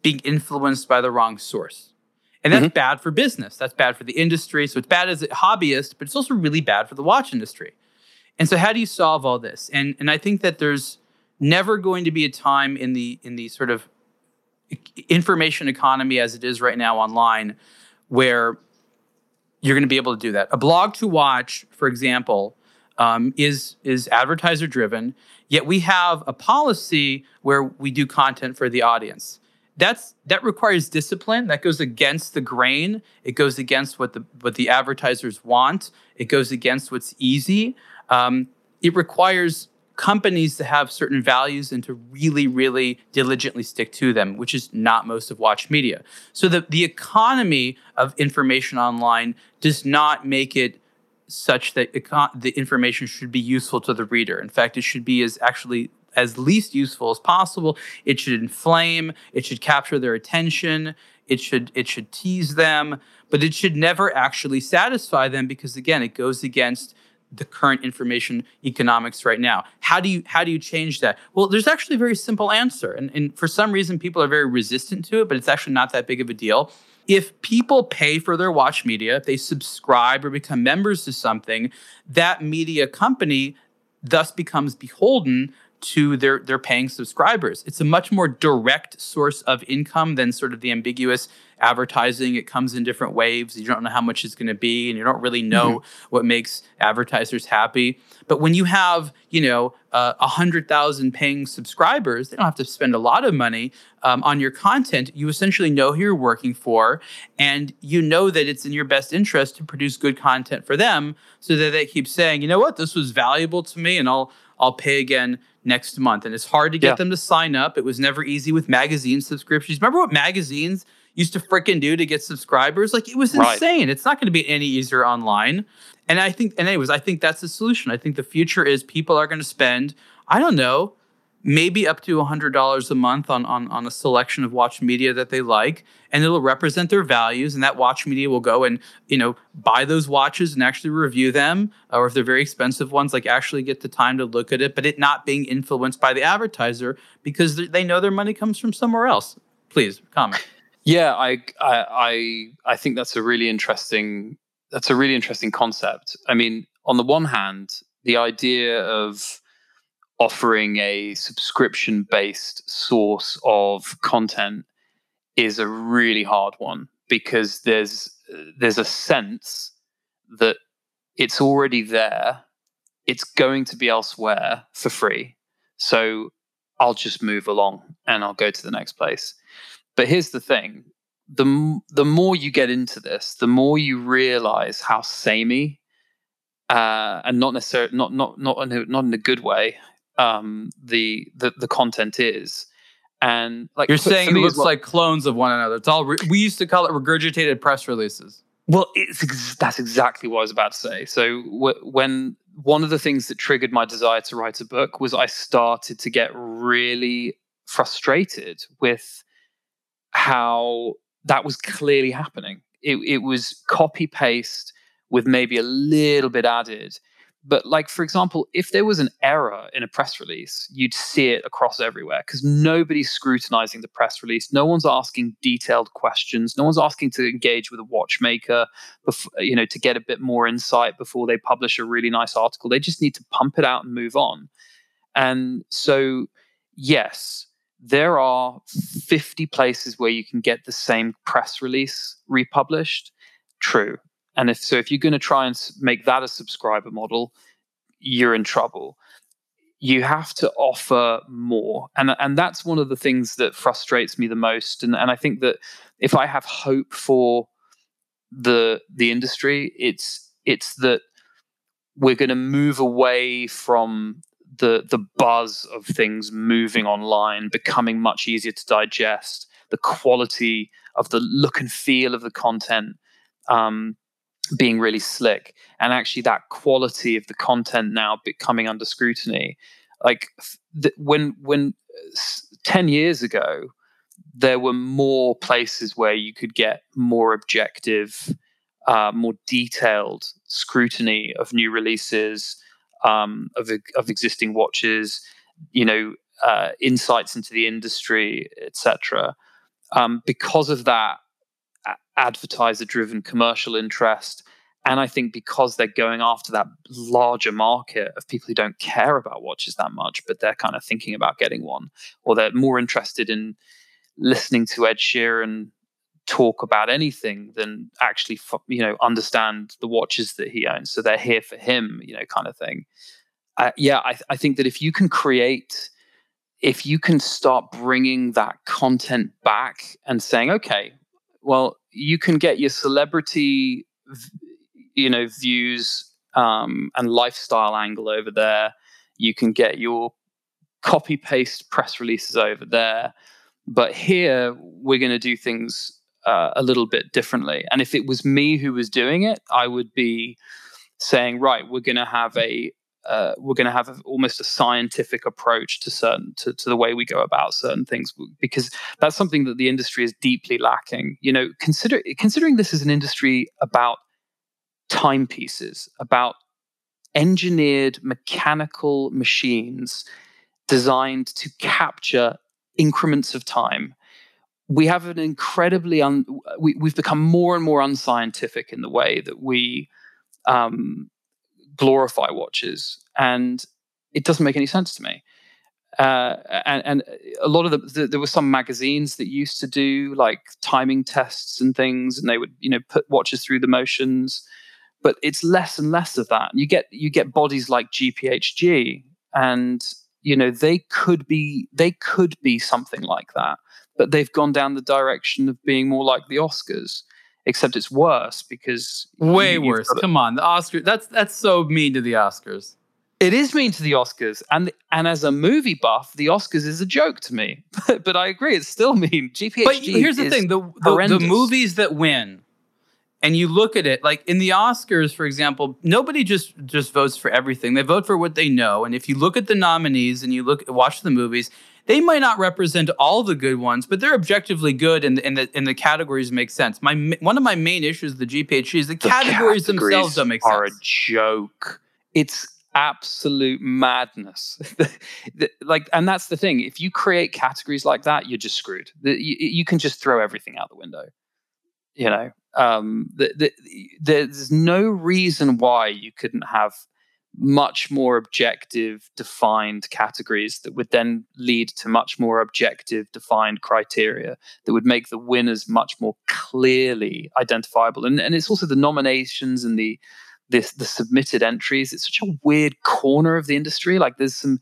being influenced by the wrong source. And that's mm-hmm. bad for business. That's bad for the industry. So it's bad as a hobbyist but it's also really bad for the watch industry and so how do you solve all this? And and I think that there's never going to be a time in the in the sort of information economy as it is right now online where you're going to be able to do that. aBlogtoWatch, for example, um, is is advertiser driven. Yet we have a policy where we do content for the audience. That's that requires discipline. That goes against the grain. It goes against what the what the advertisers want. It goes against what's easy. Um, it requires companies to have certain values and to really, really diligently stick to them, which is not most of watch media. So the, the economy of information online does not make it such that econ- the information should be useful to the reader. In fact, it should be as actually as least useful as possible. It should inflame, it should capture their attention, it should it should tease them, but it should never actually satisfy them because again, it goes against the current information economics right now. How do you how do you change that? Well, there's actually a very simple answer. And, and for some reason people are very resistant to it, but it's actually not that big of a deal. If people pay for their watch media, if they subscribe or become members to something, that media company thus becomes beholden to their their paying subscribers. It's a much more direct source of income than sort of the ambiguous advertising. It comes in different waves. You don't know how much it's going to be, and you don't really know mm-hmm. what makes advertisers happy. But when you have, you know, a uh, hundred thousand paying subscribers, they don't have to spend a lot of money um, on your content. You essentially know who you're working for, and you know that it's in your best interest to produce good content for them, so that they keep saying, you know what, this was valuable to me, and I'll I'll pay again next month. And it's hard to get yeah. them to sign up. It was never easy with magazine subscriptions. Remember what magazines used to freaking do to get subscribers? Like it was insane. Right. It's not going to be any easier online. And I think, and anyways, I think that's the solution. I think the future is people are going to spend, I don't know, maybe up to $100 a month on, on, on a selection of watch media that they like and it'll represent their values and that watch media will go and you know buy those watches and actually review them or if they're very expensive ones like actually get the time to look at it but it not being influenced by the advertiser because they know their money comes from somewhere else please comment yeah i i i, think that's a really interesting that's a really interesting concept. I mean on the one hand the idea of offering a subscription based source of content is a really hard one because there's there's a sense that it's already there. It's going to be elsewhere for free. So i'll just move along and i'll go to the next place but here's the thing the the more you get into this the more you realize how samey uh, and not necessarily not not not in a, not in a good way um, the, the the content is. And like you're saying, it looks like clones of one another. It's all re- we used to call it regurgitated press releases. Well, it's ex- that's exactly what I was about to say. So w- when one of the things that triggered my desire to write a book was I started to get really frustrated with how that was clearly happening. It, it was copy paste with maybe a little bit added. But like for example if there was an error in a press release you'd see it across everywhere because nobody's scrutinizing the press release. No one's asking detailed questions. No one's asking to engage with a watchmaker you know to get a bit more insight before they publish a really nice article. They just need to pump it out and move on. And so yes there are 50 places where you can get the same press release republished true and if so, if you're going to try and make that a subscriber model, you're in trouble. You have to offer more, and and that's one of the things that frustrates me the most. And and I think that if I have hope for the the industry, it's it's that we're going to move away from the the buzz of things moving online, becoming much easier to digest, the quality of the look and feel of the content. Um, being really slick and actually that quality of the content now becoming under scrutiny like th- when when 10 years ago there were more places where you could get more objective uh, more detailed scrutiny of new releases um, of, of existing watches you know uh, insights into the industry etc um, because of that advertiser driven commercial interest. And I think because they're going after that larger market of people who don't care about watches that much, but they're kind of thinking about getting one, or they're more interested in listening to Ed Sheeran talk about anything than actually, you know, understand the watches that he owns. So they're here for him, you know, kind of thing. Uh, yeah, I, I think that if you can create, if you can start bringing that content back and saying, okay, well, you can get your celebrity, you know, views um, and lifestyle angle over there. You can get your copy paste press releases over there. But here, we're going to do things uh, a little bit differently. And if it was me who was doing it, I would be saying, right, we're going to have a uh, we're going to have a, almost a scientific approach to certain to, to the way we go about certain things because that's something that the industry is deeply lacking you know consider considering this is an industry about timepieces about engineered mechanical machines designed to capture increments of time we have an incredibly un, we, have become more and more unscientific in the way that we um, glorify watches, and it doesn't make any sense to me. Uh, and, and a lot of the, the, there were some magazines that used to do like timing tests and things, and they would you know put watches through the motions. But it's less and less of that. You get you get bodies like GPHG, and you know they could be they could be something like that, but they've gone down the direction of being more like the Oscars except it's worse because way worse. Come on, the Oscars. That's that's so mean to the Oscars. It is mean to the Oscars, and and as a movie buff, the Oscars is a joke to me. but I agree, it's still mean. GPHG. But here's the thing: the, the, the movies that win, and you look at it like in the Oscars, for example, nobody just just votes for everything. They vote for what they know. And if you look at the nominees and you look watch the movies, they might not represent all the good ones, but they're objectively good, and, and the and the categories make sense. My one of my main issues with the GPHG is the, the categories, categories, themselves don't make are sense. Are a joke. It's absolute madness. like, and that's the thing. If you create categories like that, you're just screwed. You, you can just throw everything out the window. You know, um, the, the, there's no reason why you couldn't have much more objective defined categories that would then lead to much more objective defined criteria that would make the winners much more clearly identifiable and, and it's also the nominations and the this the submitted entries it's such a weird corner of the industry like there's some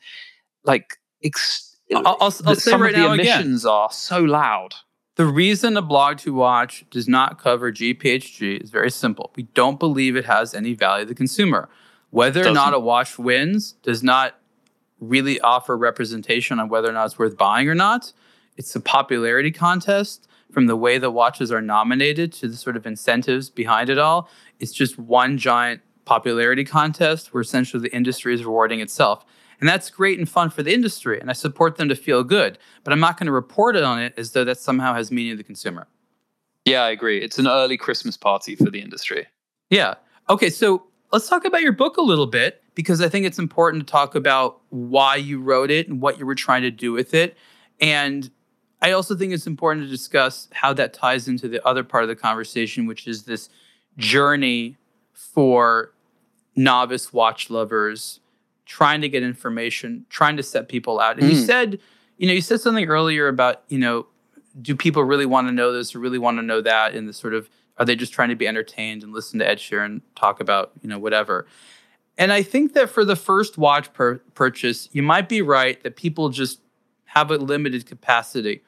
like ex- I'll, I'll, I'll say some right of the now emissions again. are so loud the reason aBlogtoWatch does not cover GPHG is very simple. We don't believe it has any value to the consumer. Whether Doesn't. or not a watch wins does not really offer representation on whether or not it's worth buying or not. It's a popularity contest from the way the watches are nominated to the sort of incentives behind it all. It's just one giant popularity contest where essentially the industry is rewarding itself. And that's great and fun for the industry. And I support them to feel good. But I'm not going to report it on it as though that somehow has meaning to the consumer. Yeah, I agree. It's an early Christmas party for the industry. Yeah. Okay. So let's talk about your book a little bit because I think it's important to talk about why you wrote it and what you were trying to do with it. And I also think it's important to discuss how that ties into the other part of the conversation, which is this journey for novice watch lovers trying to get information, trying to set people out. And mm. you said, you know, you said something earlier about, you know, do people really want to know this or really want to know that in the sort of are they just trying to be entertained and listen to Ed Sheeran talk about, you know, whatever? And I think that for the first watch per- purchase, you might be right that people just have a limited capacity.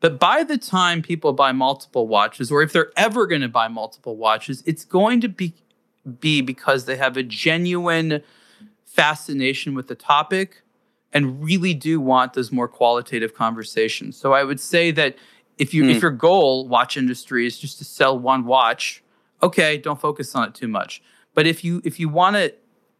But by the time people buy multiple watches, or if they're ever going to buy multiple watches, it's going to be, be because they have a genuine fascination with the topic and really do want those more qualitative conversations. So I would say that if you mm. if hmm. your goal watch industry is just to sell one watch, okay, don't focus on it too much. But if you if you want to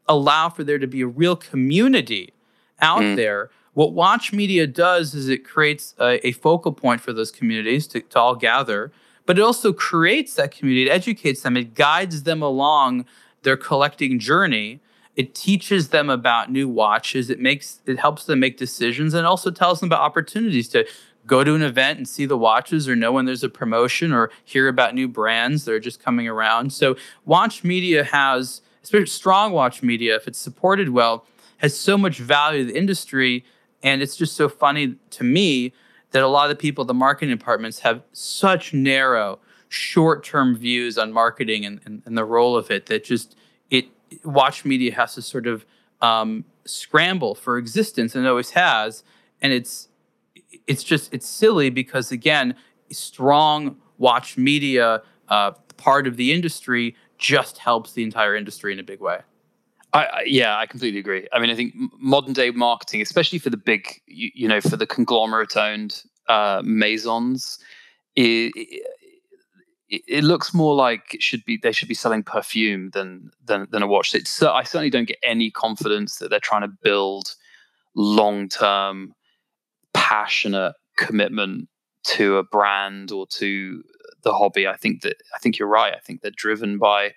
allow for there to be a real community out mm. there, what Watch Media does is it creates a, a focal point for those communities to, to all gather, but it also creates that community, it educates them, it guides them along their collecting journey it teaches them about new watches it makes it helps them make decisions and also tells them about opportunities to go to an event and see the watches or know when there's a promotion or hear about new brands that are just coming around. So watch media has especially strong watch media if it's supported well has so much value to the industry. And it's just so funny to me that a lot of the people the marketing departments have such narrow short-term views on marketing and, and, and the role of it that just it watch media has to sort of um, scramble for existence and always has. And it's it's just it's silly because again strong watch media uh, part of the industry just helps the entire industry in a big way I, I, yeah, I completely agree. I mean, I think modern day marketing, especially for the big, you, you know, for the conglomerate owned uh, maisons, it, it, it, looks more like it should be they should be selling perfume than than than a watch. It's I certainly don't get any confidence that they're trying to build long term, passionate commitment to a brand or to the hobby. I think that I think you're right. I think they're driven by,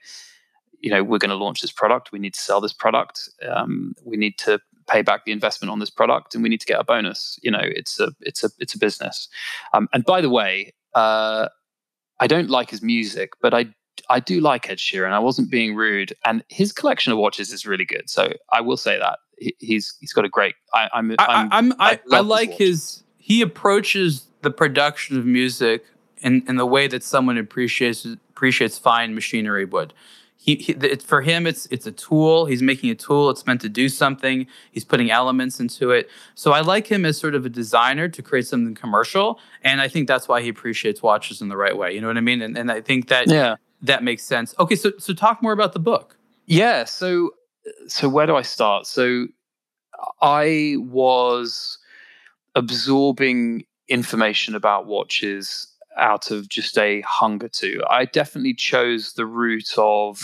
you know, we're going to launch this product. We need to sell this product. Um, we need to pay back the investment on this product, and we need to get a bonus. You know, it's a it's a it's a business. Um, and by the way, uh, I don't like his music, but I I do like Ed Sheeran. I wasn't being rude, and his collection of watches is really good. So I will say that he's he's got a great. I, I'm I'm, I'm I, I, I like his. He approaches the production of music in, in the way that someone appreciates appreciates fine machinery would. He, he it's for him it's it's a tool. He's making a tool. It's meant to do something. He's putting elements into it. So i like him as sort of a designer to create something commercial and i think that's why he appreciates watches in the right way. You know what i mean? And, and i think that yeah. that makes sense. Okay so so talk more about the book. Yeah so so where do i start so i was absorbing information about watches out of just a hunger to. I definitely chose the route of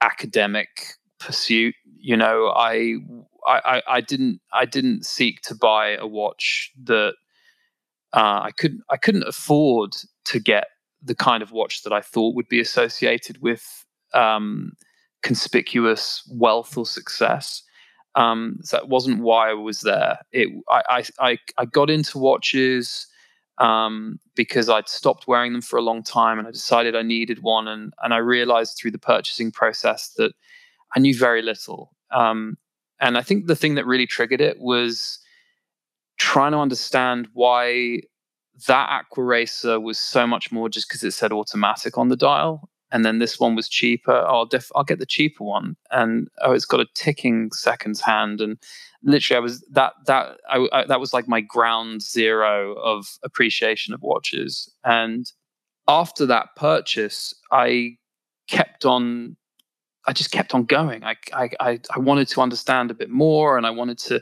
academic pursuit. You know, I I, I didn't I didn't seek to buy a watch that uh, I couldn't I couldn't afford to get the kind of watch that I thought would be associated with um, conspicuous wealth or success. Um, so that wasn't why I was there. It I I I, got into watches um, because I'd stopped wearing them for a long time, and I decided I needed one, and and I realized through the purchasing process that I knew very little. Um, and I think the thing that really triggered it was trying to understand why that Aquaracer was so much more just because it said automatic on the dial. And then this one was cheaper. Oh, I'll, def- I'll get the cheaper one. And oh, it's got a ticking seconds hand. And literally, I was that that I, I, that was like my ground zero of appreciation of watches. And after that purchase, I kept on I just kept on going. I, I, I wanted to understand a bit more, and I wanted to.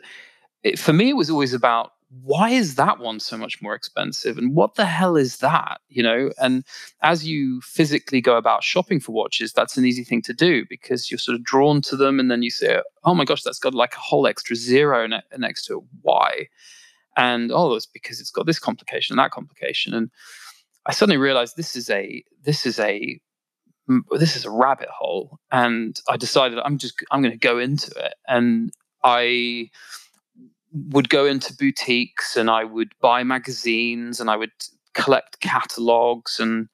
It, for me, it was always about why is that one so much more expensive, and what the hell is that, you know? And as you physically go about shopping for watches, that's an easy thing to do because you're sort of drawn to them, and then you say, "Oh my gosh, that's got like a whole extra zero ne- next to it. Why?" And oh, it's because it's got this complication and that complication, and I suddenly realized this is a this is a this is a rabbit hole and i decided i'm just i'm going to go into it and i would go into boutiques and i would buy magazines and i would collect catalogs and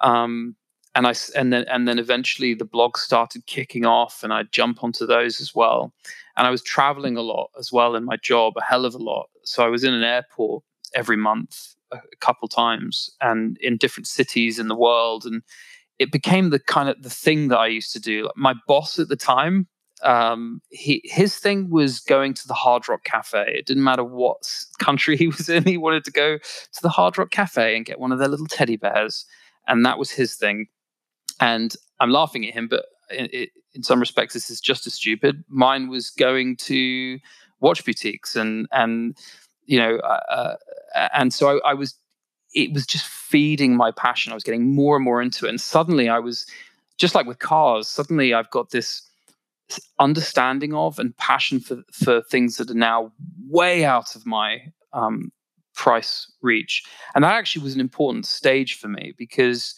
um and i and then and then eventually the blog started kicking off and i'd jump onto those as well and i was traveling a lot as well in my job a hell of a lot so i was in an airport every month a couple times and in different cities in the world and it became the kind of the thing that I used to do. Like my boss at the time, um, he his thing was going to the Hard Rock Cafe. It didn't matter what country he was in. He wanted to go to the Hard Rock Cafe and get one of their little teddy bears, and that was his thing. And I'm laughing at him, but in, in some respects, this is just as stupid. Mine was going to watch boutiques and and you know, uh, uh and so I, I was it was just feeding my passion. I was getting more and more into it. And suddenly I was just like with cars, suddenly I've got this understanding of and passion for, for things that are now way out of my um, price reach. And that actually was an important stage for me because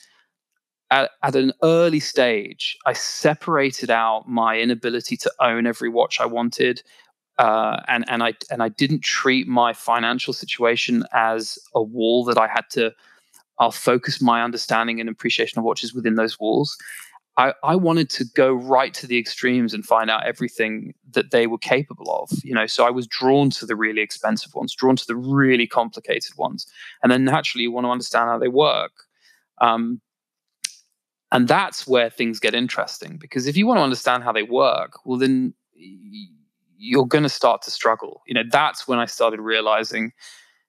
at, at, an early stage, I separated out my inability to own every watch I wanted uh, and and I and I didn't treat my financial situation as a wall that I had to. I'll focus my understanding and appreciation of watches within those walls. I, I wanted to go right to the extremes and find out everything that they were capable of. You know, so I was drawn to the really expensive ones, drawn to the really complicated ones, and then naturally you want to understand how they work. Um, and that's where things get interesting because if you want to understand how they work, well then you're going to start to struggle. You know, that's when I started realizing,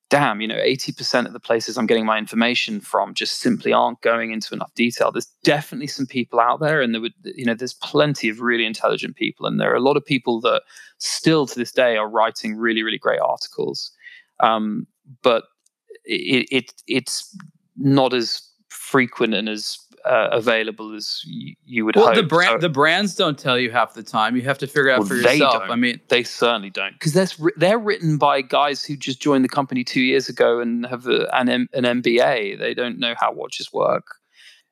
damn, you know, 80% of the places I'm getting my information from just simply aren't going into enough detail. There's definitely some people out there, and there would, you know, there's plenty of really intelligent people, and there are a lot of people that still to this day are writing really, really great articles. Um, but it, it it's not as frequent and as uh, available as you would well, hope. the brand so, the brands don't tell you half the time. You have to figure it out well, for yourself. I mean, they certainly don't because they're they're written by guys who just joined the company two years ago and have a, an an MBA. They don't know how watches work.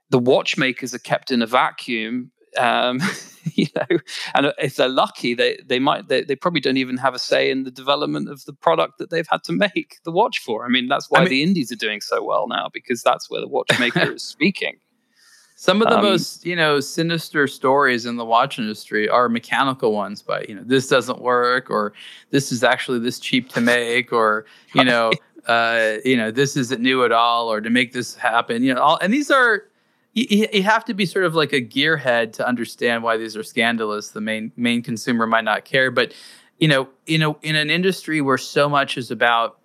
The watchmakers are kept in a vacuum. Um, you know, and if they're lucky, they they might they, they probably don't even have a say in the development of the product that they've had to make the watch for. I mean, that's why I mean, the indies are doing so well now because that's where the watchmaker is speaking. Some of the um, most, you know, sinister stories in the watch industry are mechanical ones, but you know, this doesn't work, or this is actually this cheap to make, or you know, uh, you know, this isn't new at all, or to make this happen, you know, all, and these are. You, you have to be sort of like a gearhead to understand why these are scandalous. The main main consumer might not care, but you know, you know, in an industry where so much is about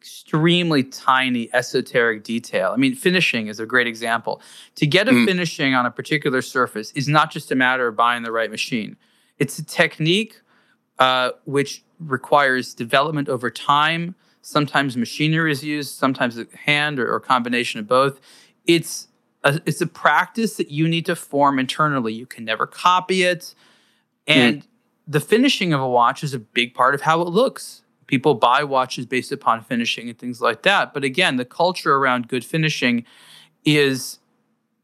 extremely tiny esoteric detail. I mean, finishing is a great example. To get a mm. finishing on a particular surface is not just a matter of buying the right machine. It's a technique uh, which requires development over time, Sometimes machinery is used, sometimes a hand or, or combination of both. It's a, it's a practice that you need to form internally. You can never copy it. Hmm. And mm. the finishing of a watch is a big part of how it looks. People buy watches based upon finishing and things like that. But again, the culture around good finishing is,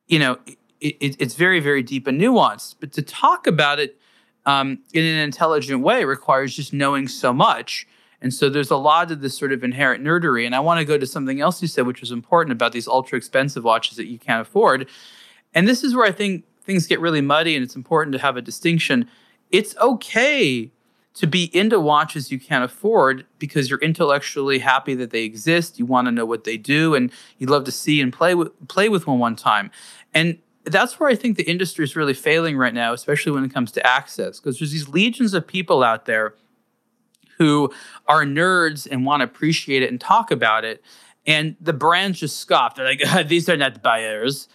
you know, it, it, it's very, very deep and nuanced. But to talk about it um, in an intelligent way requires just knowing so much. And so there's a lot of this sort of inherent nerdery. And I want to go to something else you said, which was important about these ultra expensive watches that you can't afford. And this is where I think things get really muddy and it's important to have a distinction. It's okay to be into watches you can't afford because you're intellectually happy that they exist. You want to know what they do and you'd love to see and play with play with one one time. And that's where I think the industry is really failing right now, especially when it comes to access, because there's these legions of people out there who are nerds and want to appreciate it and talk about it. And the brands just scoff. They're like, these are not buyers.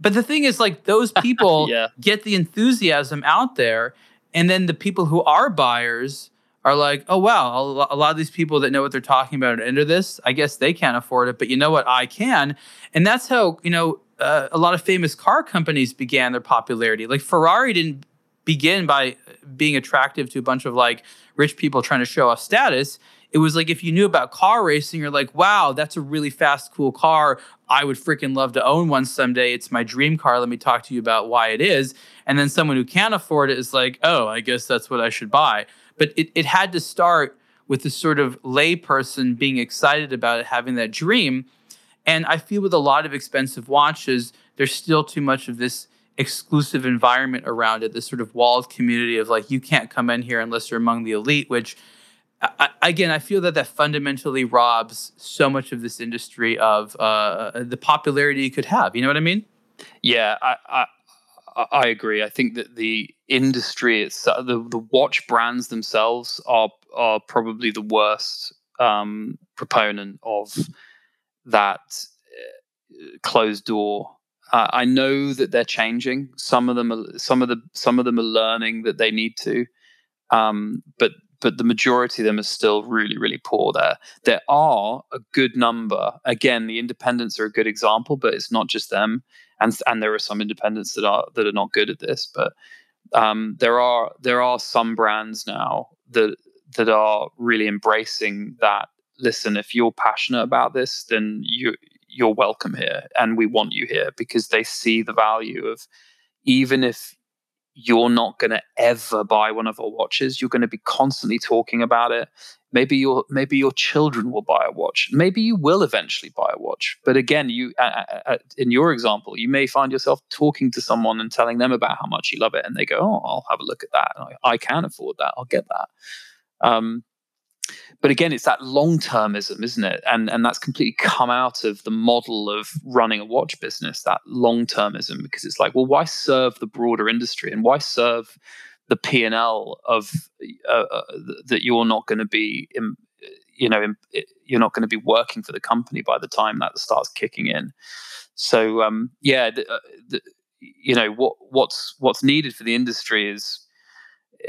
But the thing is, like, those people yeah. get the enthusiasm out there. And then the people who are buyers are like, oh, wow, a lot of these people that know what they're talking about are into this. I guess they can't afford it. But you know what? I can. And that's how, you know, uh, a lot of famous car companies began their popularity. Like Ferrari didn't begin by being attractive to a bunch of like rich people trying to show off status. It was like if you knew about car racing, you're like, wow, that's a really fast, cool car. I would freaking love to own one someday. It's my dream car. Let me talk to you about why it is. And then someone who can't afford it is like, oh, I guess that's what I should buy. But it, it had to start with this sort of layperson being excited about it, having that dream. And I feel with a lot of expensive watches, there's still too much of this exclusive environment around it, this sort of walled community of like, you can't come in here unless you're among the elite, which I, again, I feel that that fundamentally robs so much of this industry of uh, the popularity it could have. You know what I mean? Yeah, I, I, I agree. I think that the industry, it's the the watch brands themselves are are probably the worst um, proponent of that uh, closed door. Uh, I know that they're changing. Some of them, are, some of the, some of them are learning that they need to, um, but but the majority of them are still really, really poor there. There are a good number. Again, the independents are a good example, but it's not just them. And and there are some independents that are that are not good at this. But um, there are there are some brands now that that are really embracing that listen, if you're passionate about this, then you you're welcome here, and we want you here because they see the value of even if you're not going to ever buy one of our watches, you're going to be constantly talking about it. Maybe your maybe your children will buy a watch. Maybe you will eventually buy a watch. But again, you uh, uh, in your example, you may find yourself talking to someone and telling them about how much you love it, and they go, "Oh, I'll have a look at that. I, I can afford that. I'll get that." Um, but again, it's that long termism, isn't it? And and that's completely come out of the model of running a watch business, that long termism, because it's like, well, why serve the broader industry and why serve the P and L of uh, uh, that you're not going to be, in, you know, in, you're not going to be working for the company by the time that starts kicking in. So um, yeah, the, uh, the, you know what what's what's needed for the industry is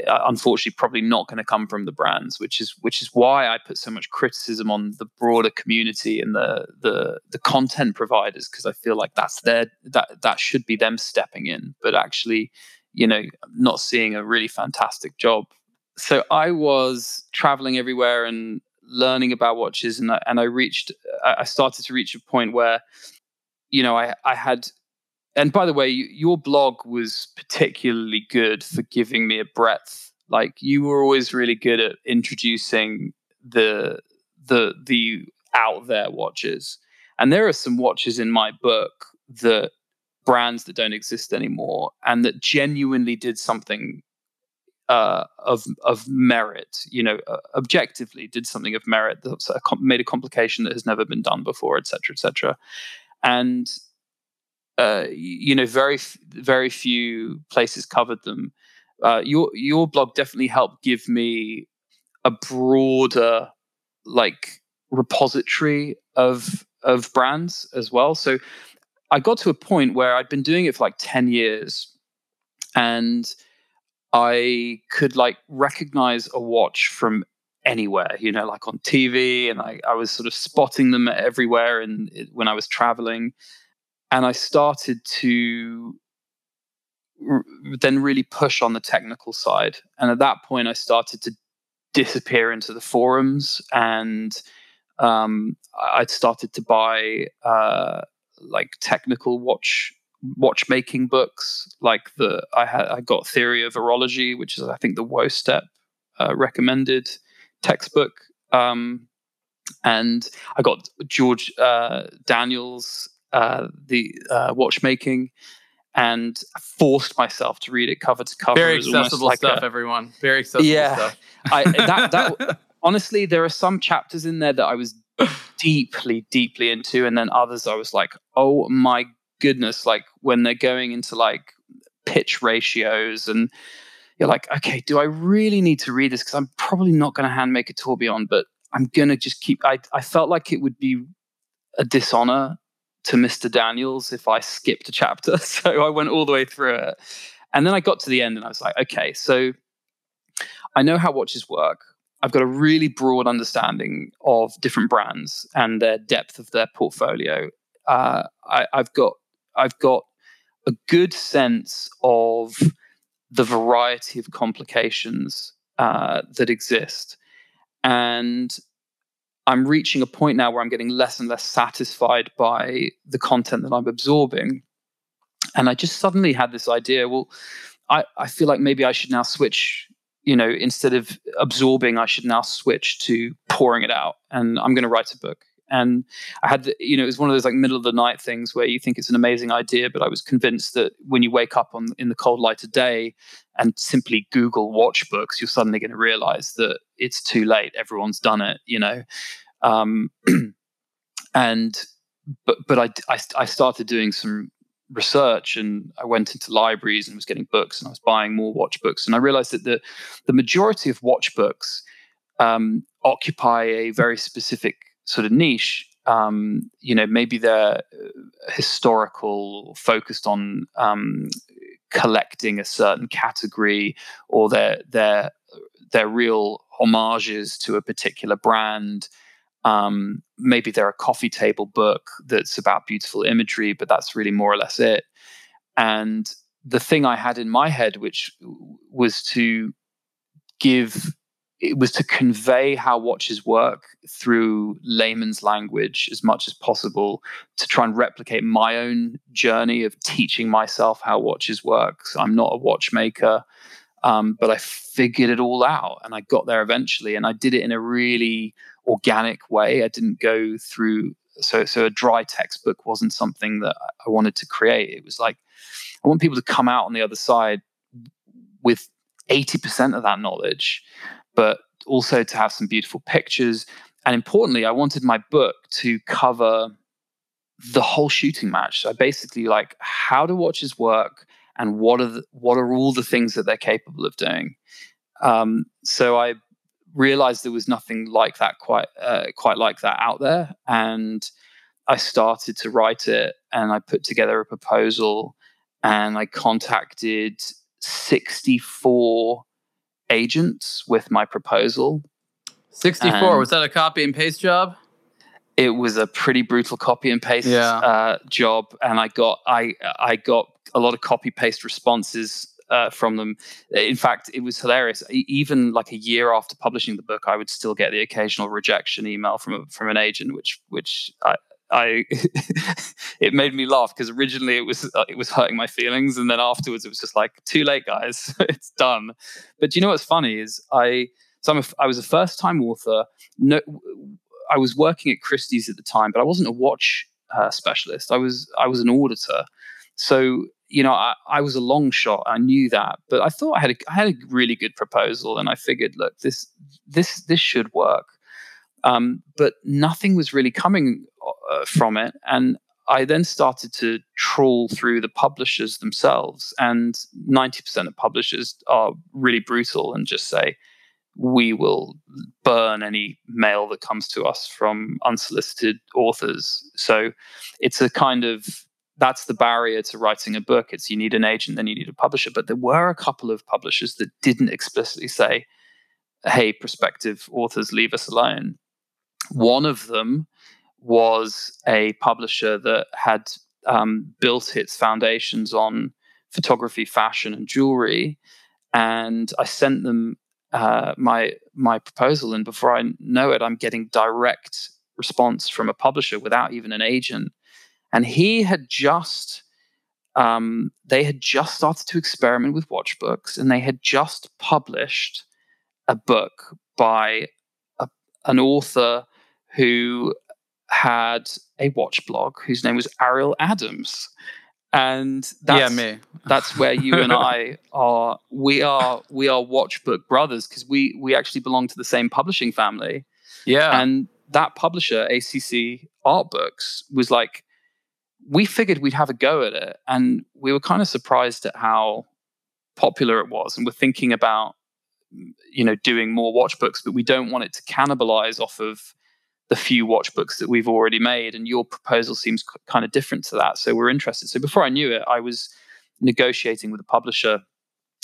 Uh, unfortunately probably not going to come from the brands which is which is why I put so much criticism on the broader community and the the the content providers because I feel like that's their that that should be them stepping in. But actually you know not seeing a really fantastic job. So I was traveling everywhere and learning about watches and I, and I reached I started to reach a point where you know I I had and by the way, your blog was particularly good for giving me a breadth. Like you were always really good at introducing the the the out there watches. And there are some watches in my book that brands that don't exist anymore and that genuinely did something uh, of of merit, you know, uh, objectively did something of merit that made a complication that has never been done before, et cetera, et cetera. And uh, you know, very very few places covered them. Uh, your your blog definitely helped give me a broader like repository of of brands as well. So I got to a point where I'd been doing it for like 10 years and I could like recognize a watch from anywhere, you know, like on TV, and I, I was sort of spotting them everywhere. And when I was traveling, and I started to r- then really push on the technical side. And at that point, I started to disappear into the forums, and um, I'd started to buy uh, like technical watch watchmaking books like the I had I got Theory of Horology, which is I think the WOSTEP uh, recommended textbook, um, and I got George uh, Daniels uh, the uh, watchmaking, and forced myself to read it cover to cover. Very accessible like stuff, a, everyone. Very accessible yeah, stuff. I, that, that honestly, there are some chapters in there that I was deeply, deeply into, and then others I was like, oh my goodness, like when they're going into like pitch ratios and you're like, okay, do I really need to read this? Because I'm probably not going to hand make a tourbillon, but I'm going to just keep. I, I felt like it would be a dishonor to Mr. Daniels if I skipped a chapter. So I went all the way through it. And then I got to the end and I was like, okay, so I know how watches work. I've got a really broad understanding of different brands and their depth of their portfolio. Uh, I, I've got I've got a good sense of the variety of complications uh, that exist, and I'm reaching a point now where I'm getting less and less satisfied by the content that I'm absorbing. And I just suddenly had this idea well, I, I feel like maybe I should now switch, you know, instead of absorbing, I should now switch to pouring it out. And I'm going to write a book. And I had, you know, it was one of those like middle of the night things where you think it's an amazing idea, but I was convinced that when you wake up on in the cold light of day and simply Google watch books, you're suddenly going to realize that it's too late. Everyone's done it, you know. Um, and but but I, I I started doing some research and I went into libraries and was getting books and I was buying more watch books and I realized that the the majority of watch books um, occupy a very specific sort of niche. Um, you know, maybe they're uh, historical, focused on um, collecting a certain category, or they're they're they're real homages to a particular brand. Um, maybe they're a coffee table book that's about beautiful imagery, but that's really more or less it. And the thing I had in my head, which was to give it was to convey how watches work through layman's language as much as possible to try and replicate my own journey of teaching myself how watches work. So I'm not a watchmaker, um, but I figured it all out and I got there eventually. And I did it in a really organic way. I didn't go through so so a dry textbook wasn't something that I wanted to create. It was like I want people to come out on the other side with 80% of that knowledge but also to have some beautiful pictures. And importantly, I wanted my book to cover the whole shooting match. So I basically, like how do watches work, and what are the, what are all the things that they're capable of doing. Um, so I realized there was nothing like that quite uh, quite like that out there, and I started to write it, and I put together a proposal, and I contacted sixty four agents with my proposal. 64 and was that a copy and paste job? It was a pretty brutal copy and paste yeah. uh, job, and I got I I got a lot of copy paste responses uh, from them. In fact, it was hilarious. Even like a year after publishing the book, I would still get the occasional rejection email from a, from an agent, which which I, I it made me laugh because originally it was uh, it was hurting my feelings, and then afterwards it was just like too late, guys, it's done. But you know what's funny is I so I'm a, I was a first time author. No, I was working at Christie's at the time, but I wasn't a watch uh, specialist. I was I was an auditor, so you know I, I was a long shot. I knew that, but I thought I had a, I had a really good proposal, and I figured, look, this this this should work. Um, but nothing was really coming uh, from it. And I then started to trawl through the publishers themselves, and 90% of publishers are really brutal and just say, we will burn any mail that comes to us from unsolicited authors. So it's a kind of that's the barrier to writing a book. It's you need an agent, then you need a publisher. But there were a couple of publishers that didn't explicitly say, hey, prospective authors, leave us alone. One of them was a publisher that had um, built its foundations on photography, fashion, and jewelry. And I sent them uh, my my proposal, and before I know it, I'm getting direct response from a publisher without even an agent. And he had just um, they had just started to experiment with watch books, and they had just published a book by a, an author who had a watch blog whose name was Ariel Adams. And that's, yeah, me. that's where you and I are. We are we are watch book brothers because we we actually belong to the same publishing family. Yeah, and that publisher, ACC Art Books, was like, we figured we'd have a go at it, and we were kind of surprised at how popular it was, and we're thinking about you know doing more watch books, but we don't want it to cannibalize off of the few watch books that we've already made. And your proposal seems c- kind of different to that. So we're interested. So before I knew it, I was negotiating with a publisher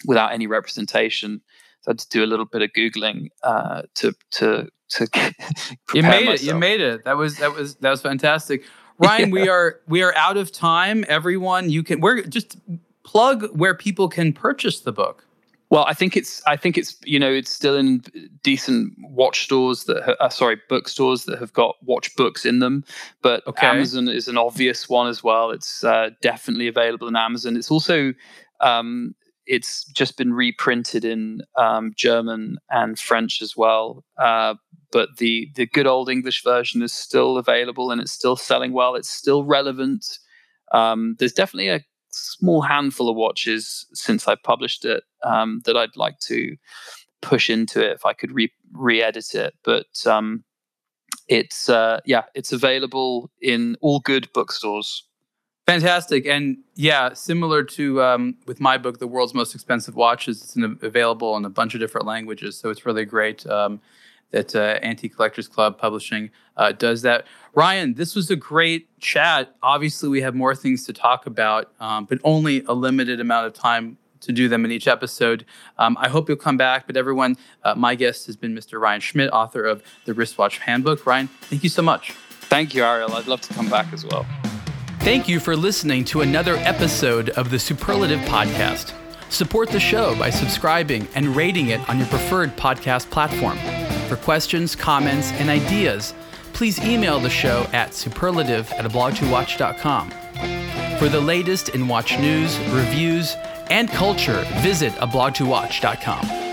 without any representation. So I had to do a little bit of googling uh, to to to. you made myself. it. You made it. That was that was that was fantastic. Ryan, yeah. we are we are out of time. Everyone, you can we're just plug where people can purchase the book. Well, I think it's I think it's you know it's still in decent watch stores that ha- uh, sorry bookstores that have got watch books in them, but okay. Amazon is an obvious one as well. It's uh, definitely available in Amazon. It's also um, it's just been reprinted in um, German and French as well. Uh, but the the good old English version is still available and it's still selling well. It's still relevant. Um, there's definitely a small handful of watches since I published it um, that I'd like to push into it if I could re re-edit it. But um, it's uh, yeah, it's available in all good bookstores. Fantastic, and yeah, similar to um, with my book, "The World's Most Expensive Watches," it's in, available in a bunch of different languages, so it's really great um, that uh, Antique Collectors Club Publishing uh, does that. Ryan, this was a great chat. Obviously, we have more things to talk about, um, but only a limited amount of time to do them in each episode. Um, I hope you'll come back. But everyone, uh, my guest has been Mr. Ryan Schmidt, author of the Wristwatch Handbook. Ryan, thank you so much. Thank you, Ariel. I'd love to come back as well. Thank you for listening to another episode of the Superlative Podcast. Support the show by subscribing and rating it on your preferred podcast platform. For questions, comments, and ideas, please email the show at superlative at ablogtowatch.com. For the latest in watch news, reviews, and culture, visit ablogtowatch.com.